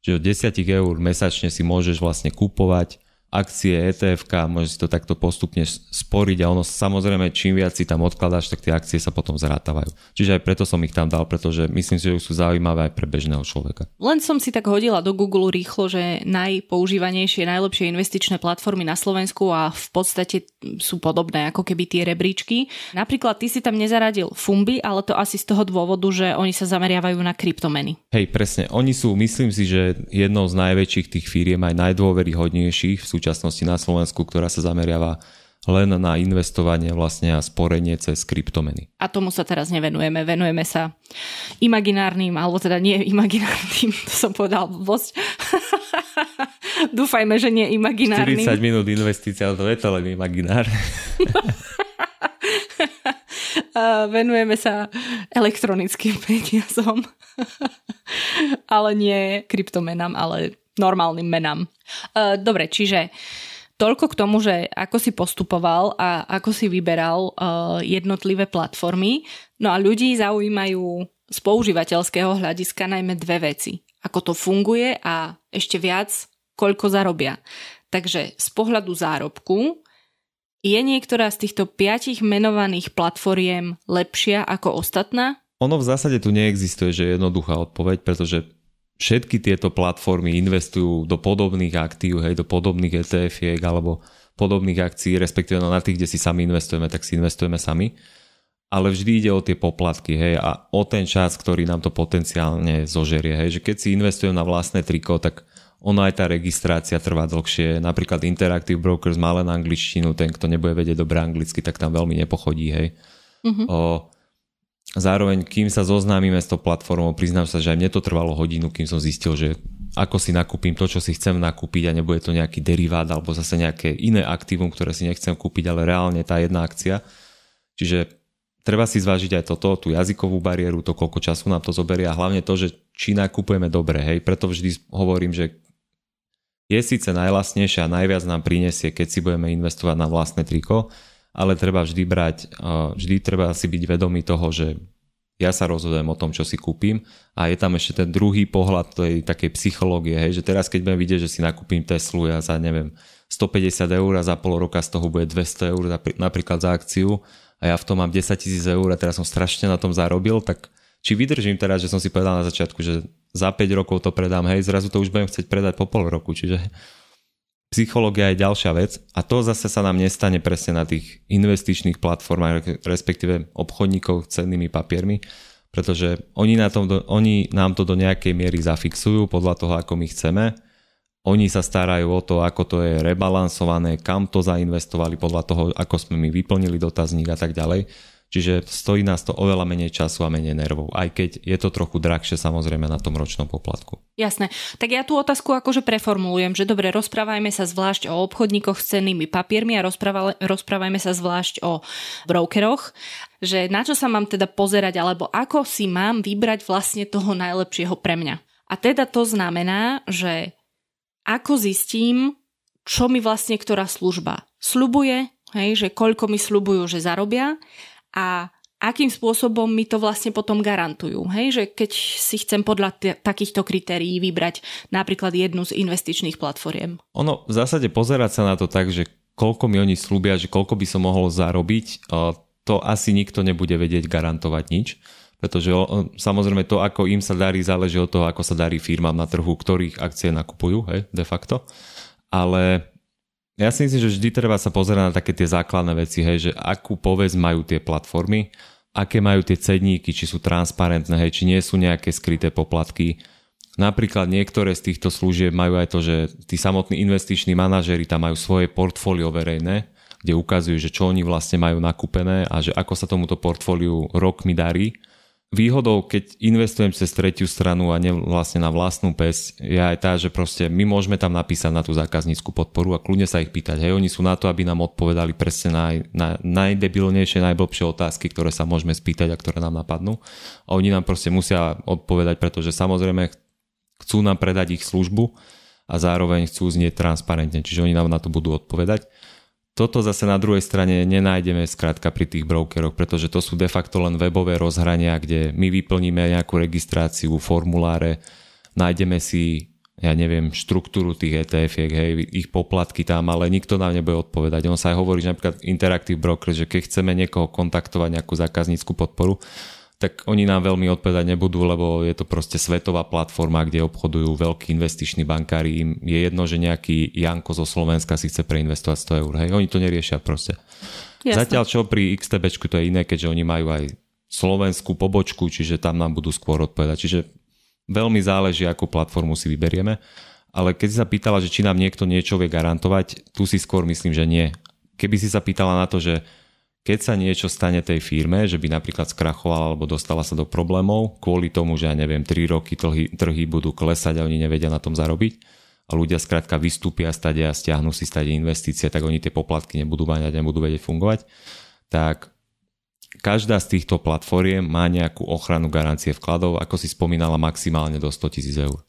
Že od 10 eur mesačne si môžeš vlastne kúpovať akcie etf môžeš si to takto postupne sporiť a ono samozrejme čím viac si tam odkladáš, tak tie akcie sa potom zrátavajú. Čiže aj preto som ich tam dal, pretože myslím si, že sú zaujímavé aj pre bežného človeka. Len som si tak hodila do Google rýchlo, že najpoužívanejšie, najlepšie investičné platformy na Slovensku a v podstate sú podobné ako keby tie rebríčky. Napríklad ty si tam nezaradil Fumbi, ale to asi z toho dôvodu, že oni sa zameriavajú na kryptomeny. Hej, presne. Oni sú, myslím si, že jednou z najväčších tých firiem aj najdôveryhodnejších v súčasnosti na Slovensku, ktorá sa zameriava len na investovanie vlastne a sporenie cez kryptomeny. A tomu sa teraz nevenujeme. Venujeme sa imaginárnym, alebo teda nie imaginárnym, to som povedal blbosť. Dúfajme, že nie imaginárnym. 40 minút investícia, ale to je to len imaginár. venujeme sa elektronickým peniazom. ale nie kryptomenám, ale normálnym menám. Uh, dobre, čiže toľko k tomu, že ako si postupoval a ako si vyberal uh, jednotlivé platformy. No a ľudí zaujímajú z používateľského hľadiska najmä dve veci. Ako to funguje a ešte viac, koľko zarobia. Takže z pohľadu zárobku je niektorá z týchto piatich menovaných platformiem lepšia ako ostatná? Ono v zásade tu neexistuje, že je jednoduchá odpoveď, pretože všetky tieto platformy investujú do podobných aktív, hej, do podobných etf alebo podobných akcií, respektíve no na tých, kde si sami investujeme, tak si investujeme sami. Ale vždy ide o tie poplatky, hej, a o ten čas, ktorý nám to potenciálne zožerie, hej, že keď si investujem na vlastné triko, tak ono aj tá registrácia trvá dlhšie. Napríklad Interactive Brokers má len angličtinu, ten, kto nebude vedieť dobre anglicky, tak tam veľmi nepochodí, hej. Uh-huh. O, Zároveň, kým sa zoznámime s tou platformou, priznám sa, že aj mne to trvalo hodinu, kým som zistil, že ako si nakúpim to, čo si chcem nakúpiť a nebude to nejaký derivát alebo zase nejaké iné aktívum, ktoré si nechcem kúpiť, ale reálne tá jedna akcia. Čiže treba si zvážiť aj toto, tú jazykovú bariéru, to koľko času nám to zoberie a hlavne to, že či nakupujeme dobre, hej, preto vždy hovorím, že je síce najlasnejšia a najviac nám prinesie, keď si budeme investovať na vlastné triko, ale treba vždy brať, vždy treba si byť vedomý toho, že ja sa rozhodujem o tom, čo si kúpim. A je tam ešte ten druhý pohľad tej takej psychológie, hej, že teraz keď budem vidieť, že si nakúpim Teslu ja za neviem 150 eur a za pol roka z toho bude 200 eur napríklad za akciu a ja v tom mám 10 tisíc eur a teraz som strašne na tom zarobil, tak či vydržím teraz, že som si povedal na začiatku, že za 5 rokov to predám, hej, zrazu to už budem chcieť predať po pol roku, čiže psychológia je ďalšia vec a to zase sa nám nestane presne na tých investičných platformách, respektíve obchodníkov s cennými papiermi, pretože oni, na tom, oni nám to do nejakej miery zafixujú podľa toho, ako my chceme. Oni sa starajú o to, ako to je rebalansované, kam to zainvestovali podľa toho, ako sme my vyplnili dotazník a tak ďalej. Čiže stojí nás to oveľa menej času a menej nervov, aj keď je to trochu drahšie samozrejme na tom ročnom poplatku. Jasné. Tak ja tú otázku akože preformulujem, že dobre, rozprávajme sa zvlášť o obchodníkoch s cennými papiermi a rozprávajme sa zvlášť o brokeroch, že na čo sa mám teda pozerať, alebo ako si mám vybrať vlastne toho najlepšieho pre mňa. A teda to znamená, že ako zistím, čo mi vlastne ktorá služba slubuje, hej, že koľko mi slubujú, že zarobia a akým spôsobom mi to vlastne potom garantujú. Hej, že keď si chcem podľa t- takýchto kritérií vybrať napríklad jednu z investičných platformiem. Ono v zásade pozerať sa na to tak, že koľko mi oni slúbia, že koľko by som mohol zarobiť, to asi nikto nebude vedieť garantovať nič, pretože samozrejme to, ako im sa darí, záleží od toho, ako sa darí firmám na trhu, ktorých akcie nakupujú, hej, de facto. Ale ja si myslím, že vždy treba sa pozerať na také tie základné veci, hej, že akú povesť majú tie platformy, aké majú tie cedníky, či sú transparentné, hej, či nie sú nejaké skryté poplatky. Napríklad niektoré z týchto služieb majú aj to, že tí samotní investiční manažery tam majú svoje portfólio verejné, kde ukazujú, že čo oni vlastne majú nakúpené a že ako sa tomuto portfóliu rokmi darí Výhodou, keď investujem cez tretiu stranu a ne vlastne na vlastnú pes, je aj tá, že proste my môžeme tam napísať na tú zákaznícku podporu a kľudne sa ich pýtať. Hej, oni sú na to, aby nám odpovedali presne na, na najdebilnejšie, najblbšie otázky, ktoré sa môžeme spýtať a ktoré nám napadnú. A oni nám proste musia odpovedať, pretože samozrejme chcú nám predať ich službu a zároveň chcú znieť transparentne, čiže oni nám na to budú odpovedať. Toto zase na druhej strane nenájdeme skrátka pri tých brokeroch, pretože to sú de facto len webové rozhrania, kde my vyplníme nejakú registráciu, formuláre, nájdeme si, ja neviem, štruktúru tých etf hej, ich poplatky tam, ale nikto nám nebude odpovedať. On sa aj hovorí, že napríklad Interactive Broker, že keď chceme niekoho kontaktovať, nejakú zákaznícku podporu, tak oni nám veľmi odpovedať nebudú, lebo je to proste svetová platforma, kde obchodujú veľkí investiční bankári. Im je jedno, že nejaký Janko zo Slovenska si chce preinvestovať 100 eur. Hej, oni to neriešia proste. Jasne. Zatiaľ čo pri XTB to je iné, keďže oni majú aj slovenskú pobočku, čiže tam nám budú skôr odpovedať. Čiže veľmi záleží, akú platformu si vyberieme. Ale keď si sa pýtala, že či nám niekto niečo vie garantovať, tu si skôr myslím, že nie. Keby si sa pýtala na to, že keď sa niečo stane tej firme, že by napríklad skrachovala alebo dostala sa do problémov kvôli tomu, že ja neviem, 3 roky trhy, trhy budú klesať a oni nevedia na tom zarobiť a ľudia skrátka vystúpia stade a stiahnu si stade investície, tak oni tie poplatky nebudú mať a nebudú vedieť fungovať, tak každá z týchto platformiem má nejakú ochranu garancie vkladov, ako si spomínala maximálne do 100 tisíc eur.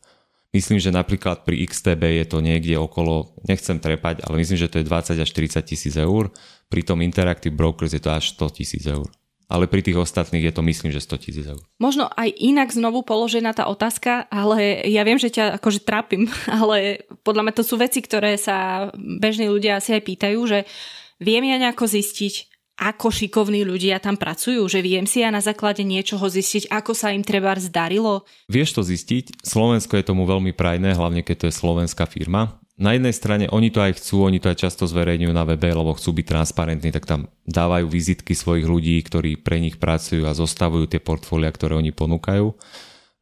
Myslím, že napríklad pri XTB je to niekde okolo, nechcem trepať, ale myslím, že to je 20 až 40 tisíc eur. Pri tom Interactive Brokers je to až 100 tisíc eur. Ale pri tých ostatných je to myslím, že 100 tisíc eur. Možno aj inak znovu položená tá otázka, ale ja viem, že ťa akože trápim, ale podľa mňa to sú veci, ktoré sa bežní ľudia asi aj pýtajú, že viem ja nejako zistiť, ako šikovní ľudia tam pracujú, že viem si ja na základe niečoho zistiť, ako sa im treba zdarilo? Vieš to zistiť, Slovensko je tomu veľmi prajné, hlavne keď to je slovenská firma. Na jednej strane oni to aj chcú, oni to aj často zverejňujú na webe, lebo chcú byť transparentní, tak tam dávajú vizitky svojich ľudí, ktorí pre nich pracujú a zostavujú tie portfólia, ktoré oni ponúkajú.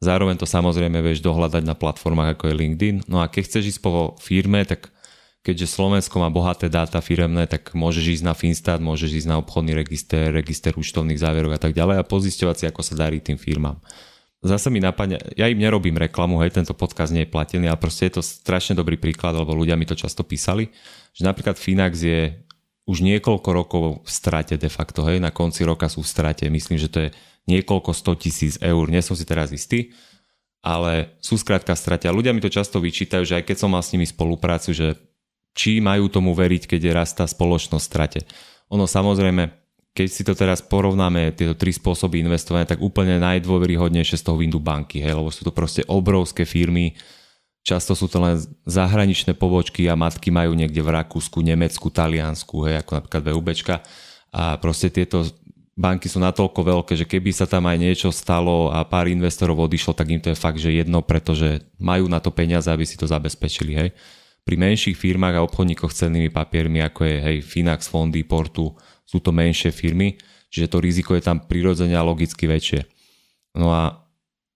Zároveň to samozrejme vieš dohľadať na platformách ako je LinkedIn. No a keď chceš ísť po firme, tak keďže Slovensko má bohaté dáta firemné, tak môžeš ísť na Finstat, môžeš ísť na obchodný register, register účtovných záverok a tak ďalej a pozisťovať si, ako sa darí tým firmám. Zase mi napadne, ja im nerobím reklamu, hej, tento podcast nie je platený, ale proste je to strašne dobrý príklad, lebo ľudia mi to často písali, že napríklad Finax je už niekoľko rokov v strate de facto, hej, na konci roka sú v strate, myslím, že to je niekoľko 100 tisíc eur, nie som si teraz istý, ale sú skrátka v strate. A ľudia mi to často vyčítajú, že aj keď som mal s nimi spoluprácu, že či majú tomu veriť, keď je raz tá spoločnosť strate. Ono samozrejme, keď si to teraz porovnáme, tieto tri spôsoby investovania, tak úplne najdôveryhodnejšie z toho vyndú banky, hej, lebo sú to proste obrovské firmy, často sú to len zahraničné pobočky a matky majú niekde v Rakúsku, Nemecku, Taliansku, hej, ako napríklad VUBčka a proste tieto banky sú natoľko veľké, že keby sa tam aj niečo stalo a pár investorov odišlo, tak im to je fakt, že jedno, pretože majú na to peniaze, aby si to zabezpečili, hej. Pri menších firmách a obchodníkoch s cennými papiermi, ako je hej, Finax, Fondy, Portu, sú to menšie firmy, čiže to riziko je tam prirodzene a logicky väčšie. No a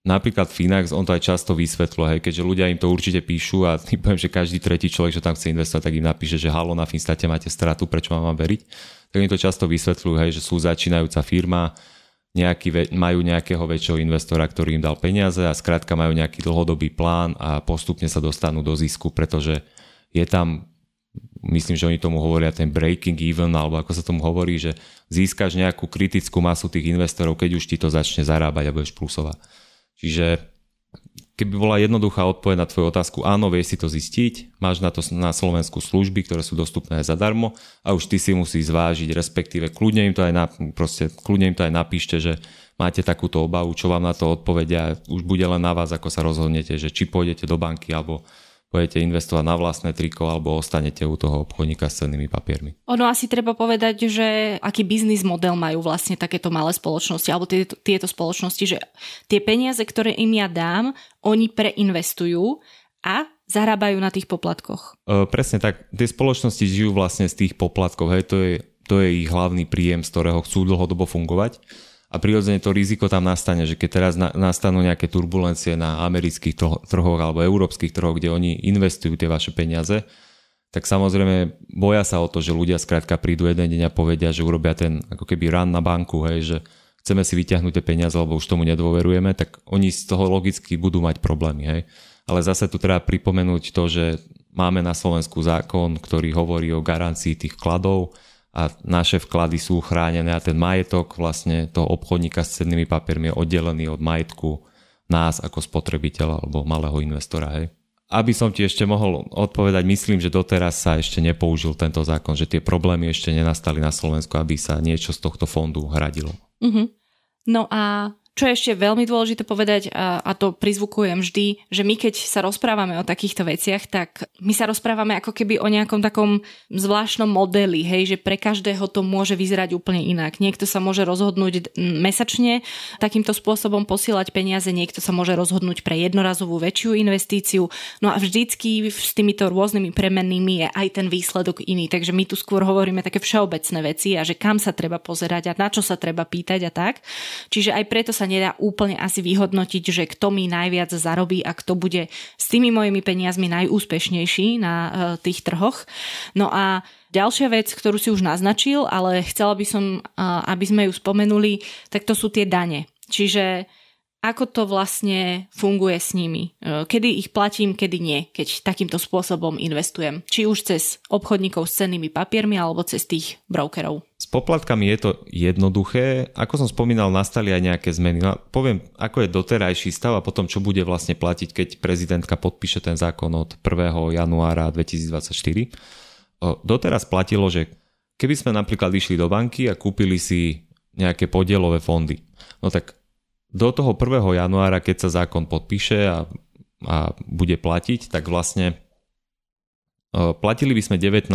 napríklad Finax, on to aj často vysvetlo, hej, keďže ľudia im to určite píšu a poviem, že každý tretí človek, čo tam chce investovať, tak im napíše, že halo, na Finstate máte stratu, prečo vám veriť. Tak im to často vysvetľujú, hej, že sú začínajúca firma, nejaký, majú nejakého väčšieho investora, ktorý im dal peniaze a skrátka majú nejaký dlhodobý plán a postupne sa dostanú do zisku, pretože je tam myslím, že oni tomu hovoria ten breaking even, alebo ako sa tomu hovorí, že získaš nejakú kritickú masu tých investorov, keď už ti to začne zarábať a budeš plusovať. Čiže keby bola jednoduchá odpoveď na tvoju otázku, áno, vieš si to zistiť, máš na to na Slovensku služby, ktoré sú dostupné zadarmo a už ty si musíš zvážiť, respektíve kľudne im to aj, na, proste, kľudne im to aj napíšte, že máte takúto obavu, čo vám na to odpovedia, už bude len na vás, ako sa rozhodnete, že či pôjdete do banky alebo budete investovať na vlastné triko alebo ostanete u toho obchodníka s cennými papiermi. Ono asi treba povedať, že aký biznis model majú vlastne takéto malé spoločnosti alebo tieto, tieto spoločnosti, že tie peniaze, ktoré im ja dám, oni preinvestujú a zarábajú na tých poplatkoch. E, presne tak. Tie spoločnosti žijú vlastne z tých poplatkov. Hej, to je, to je ich hlavný príjem, z ktorého chcú dlhodobo fungovať a prirodzene to riziko tam nastane, že keď teraz nastanú nejaké turbulencie na amerických trhoch alebo európskych trhoch, kde oni investujú tie vaše peniaze, tak samozrejme boja sa o to, že ľudia skrátka prídu jeden deň a povedia, že urobia ten ako keby run na banku, hej, že chceme si vyťahnuť tie peniaze, lebo už tomu nedôverujeme, tak oni z toho logicky budú mať problémy. Hej. Ale zase tu treba pripomenúť to, že máme na Slovensku zákon, ktorý hovorí o garancii tých vkladov, a naše vklady sú chránené a ten majetok vlastne toho obchodníka s cennými papiermi je oddelený od majetku nás ako spotrebiteľa alebo malého investora. Hej. Aby som ti ešte mohol odpovedať, myslím, že doteraz sa ešte nepoužil tento zákon, že tie problémy ešte nenastali na Slovensku, aby sa niečo z tohto fondu hradilo. Uh-huh. No a čo je ešte veľmi dôležité povedať, a, to prizvukujem vždy, že my keď sa rozprávame o takýchto veciach, tak my sa rozprávame ako keby o nejakom takom zvláštnom modeli, hej, že pre každého to môže vyzerať úplne inak. Niekto sa môže rozhodnúť mesačne takýmto spôsobom posielať peniaze, niekto sa môže rozhodnúť pre jednorazovú väčšiu investíciu. No a vždycky s týmito rôznymi premennými je aj ten výsledok iný. Takže my tu skôr hovoríme také všeobecné veci a že kam sa treba pozerať a na čo sa treba pýtať a tak. Čiže aj preto sa nedá úplne asi vyhodnotiť, že kto mi najviac zarobí a kto bude s tými mojimi peniazmi najúspešnejší na uh, tých trhoch. No a Ďalšia vec, ktorú si už naznačil, ale chcela by som, uh, aby sme ju spomenuli, tak to sú tie dane. Čiže ako to vlastne funguje s nimi. E, kedy ich platím, kedy nie, keď takýmto spôsobom investujem. Či už cez obchodníkov s cennými papiermi alebo cez tých brokerov. S poplatkami je to jednoduché. Ako som spomínal, nastali aj nejaké zmeny. No, poviem, ako je doterajší stav a potom, čo bude vlastne platiť, keď prezidentka podpíše ten zákon od 1. januára 2024. Doteraz platilo, že keby sme napríklad išli do banky a kúpili si nejaké podielové fondy, no tak do toho 1. januára, keď sa zákon podpíše a, a bude platiť, tak vlastne platili by sme 19%,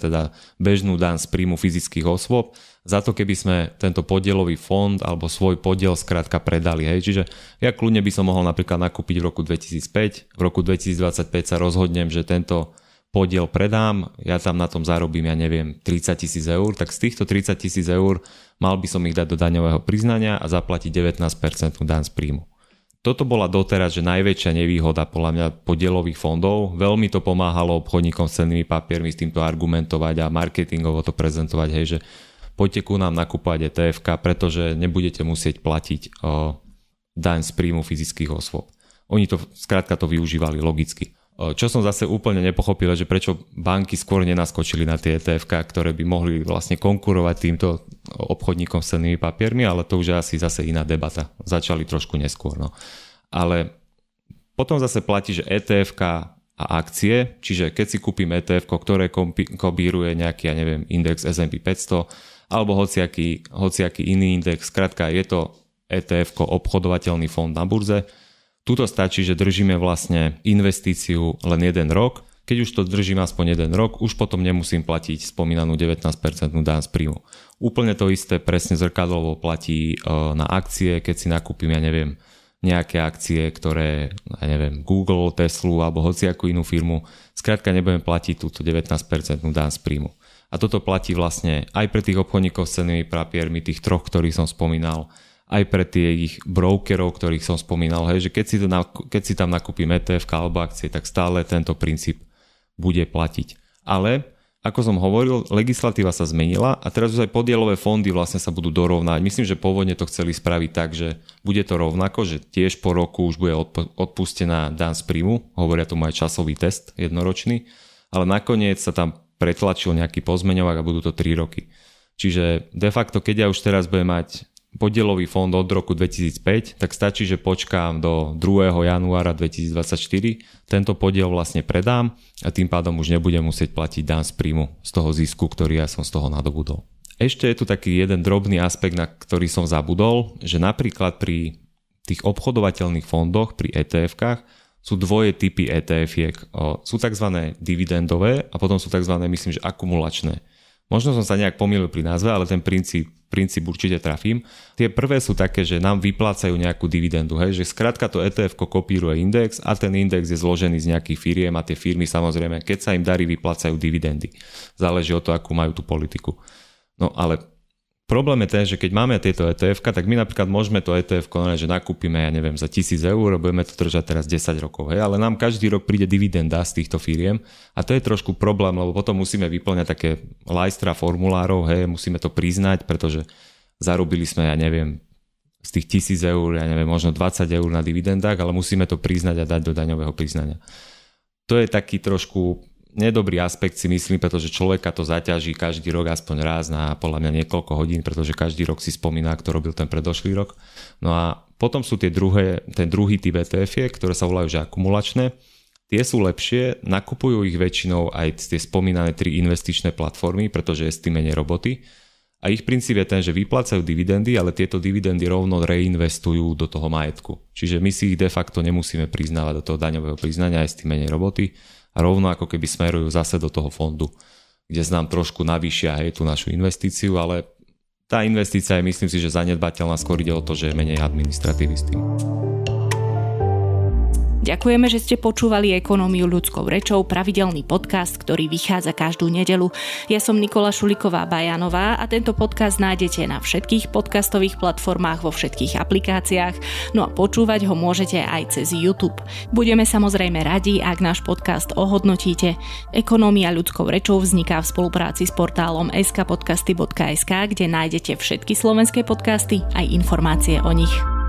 teda bežnú dan z príjmu fyzických osôb, za to keby sme tento podielový fond alebo svoj podiel skrátka predali. Hej. Čiže ja kľudne by som mohol napríklad nakúpiť v roku 2005, v roku 2025 sa rozhodnem, že tento podiel predám, ja tam na tom zarobím, ja neviem, 30 tisíc eur, tak z týchto 30 tisíc eur mal by som ich dať do daňového priznania a zaplatiť 19% daň z príjmu. Toto bola doteraz, že najväčšia nevýhoda podľa mňa podielových fondov. Veľmi to pomáhalo obchodníkom s cennými papiermi s týmto argumentovať a marketingovo to prezentovať, hej, že poďte ku nám nakúpať etf pretože nebudete musieť platiť o, daň z príjmu fyzických osôb. Oni to, skrátka to využívali logicky. Čo som zase úplne nepochopil, že prečo banky skôr nenaskočili na tie etf ktoré by mohli vlastne konkurovať týmto obchodníkom s cennými papiermi, ale to už je asi zase iná debata. Začali trošku neskôr. No. Ale potom zase platí, že etf a akcie, čiže keď si kúpim ETF, ktoré kobíruje nejaký, ja neviem, index S&P 500 alebo hociaký, hociaký iný index, skrátka je to ETF obchodovateľný fond na burze. Tuto stačí, že držíme vlastne investíciu len jeden rok. Keď už to držím aspoň jeden rok, už potom nemusím platiť spomínanú 19% daň z príjmu. Úplne to isté presne zrkadlovo platí e, na akcie, keď si nakúpim, ja neviem, nejaké akcie, ktoré, ja neviem, Google, Tesla alebo hociakú inú firmu, skrátka nebudem platiť túto 19% daň z príjmu. A toto platí vlastne aj pre tých obchodníkov s cenými papiermi, tých troch, ktorých som spomínal, aj pre tie ich brokerov, ktorých som spomínal, hej, že keď si, to na, keď si tam nakúpim ETF alebo akcie, tak stále tento princíp bude platiť. Ale ako som hovoril, legislatíva sa zmenila a teraz už aj podielové fondy vlastne sa budú dorovnať. Myslím, že pôvodne to chceli spraviť tak, že bude to rovnako, že tiež po roku už bude odpustená dan z príjmu, hovoria tomu aj časový test jednoročný, ale nakoniec sa tam pretlačil nejaký pozmeňovák a budú to 3 roky. Čiže de facto, keď ja už teraz budem mať podielový fond od roku 2005, tak stačí, že počkám do 2. januára 2024, tento podiel vlastne predám a tým pádom už nebudem musieť platiť dan z príjmu z toho zisku, ktorý ja som z toho nadobudol. Ešte je tu taký jeden drobný aspekt, na ktorý som zabudol, že napríklad pri tých obchodovateľných fondoch, pri ETF-kách, sú dvoje typy ETF-iek. Sú tzv. dividendové a potom sú tzv. myslím, že akumulačné. Možno som sa nejak pomýlil pri názve, ale ten princíp, princíp určite trafím. Tie prvé sú také, že nám vyplácajú nejakú dividendu, hej, že skrátka to ETF kopíruje index a ten index je zložený z nejakých firiem a tie firmy samozrejme, keď sa im darí, vyplácajú dividendy. Záleží od toho, akú majú tú politiku. No ale Problém je ten, že keď máme tieto etf tak my napríklad môžeme to ETF že nakúpime, ja neviem, za 1000 eur budeme to držať teraz 10 rokov, hej, ale nám každý rok príde dividenda z týchto firiem a to je trošku problém, lebo potom musíme vyplňať také lajstra formulárov, hej, musíme to priznať, pretože zarobili sme, ja neviem, z tých 1000 eur, ja neviem, možno 20 eur na dividendách, ale musíme to priznať a dať do daňového priznania. To je taký trošku nedobrý aspekt si myslím, pretože človeka to zaťaží každý rok aspoň raz na podľa mňa niekoľko hodín, pretože každý rok si spomína, kto robil ten predošlý rok. No a potom sú tie druhé, ten druhý typ etf ktoré sa volajú že akumulačné. Tie sú lepšie, nakupujú ich väčšinou aj tie spomínané tri investičné platformy, pretože je s tým menej roboty. A ich princíp je ten, že vyplácajú dividendy, ale tieto dividendy rovno reinvestujú do toho majetku. Čiže my si ich de facto nemusíme priznávať do toho daňového priznania aj s tým menej roboty a rovno ako keby smerujú zase do toho fondu, kde nám trošku navýšia hej, tú našu investíciu, ale tá investícia je myslím si, že zanedbateľná, skôr ide o to, že je menej administratívy. Ďakujeme, že ste počúvali Ekonómiu ľudskou rečou, pravidelný podcast, ktorý vychádza každú nedelu. Ja som Nikola Šuliková Bajanová a tento podcast nájdete na všetkých podcastových platformách vo všetkých aplikáciách, no a počúvať ho môžete aj cez YouTube. Budeme samozrejme radi, ak náš podcast ohodnotíte. Ekonómia ľudskou rečou vzniká v spolupráci s portálom skpodcasty.sk, kde nájdete všetky slovenské podcasty aj informácie o nich.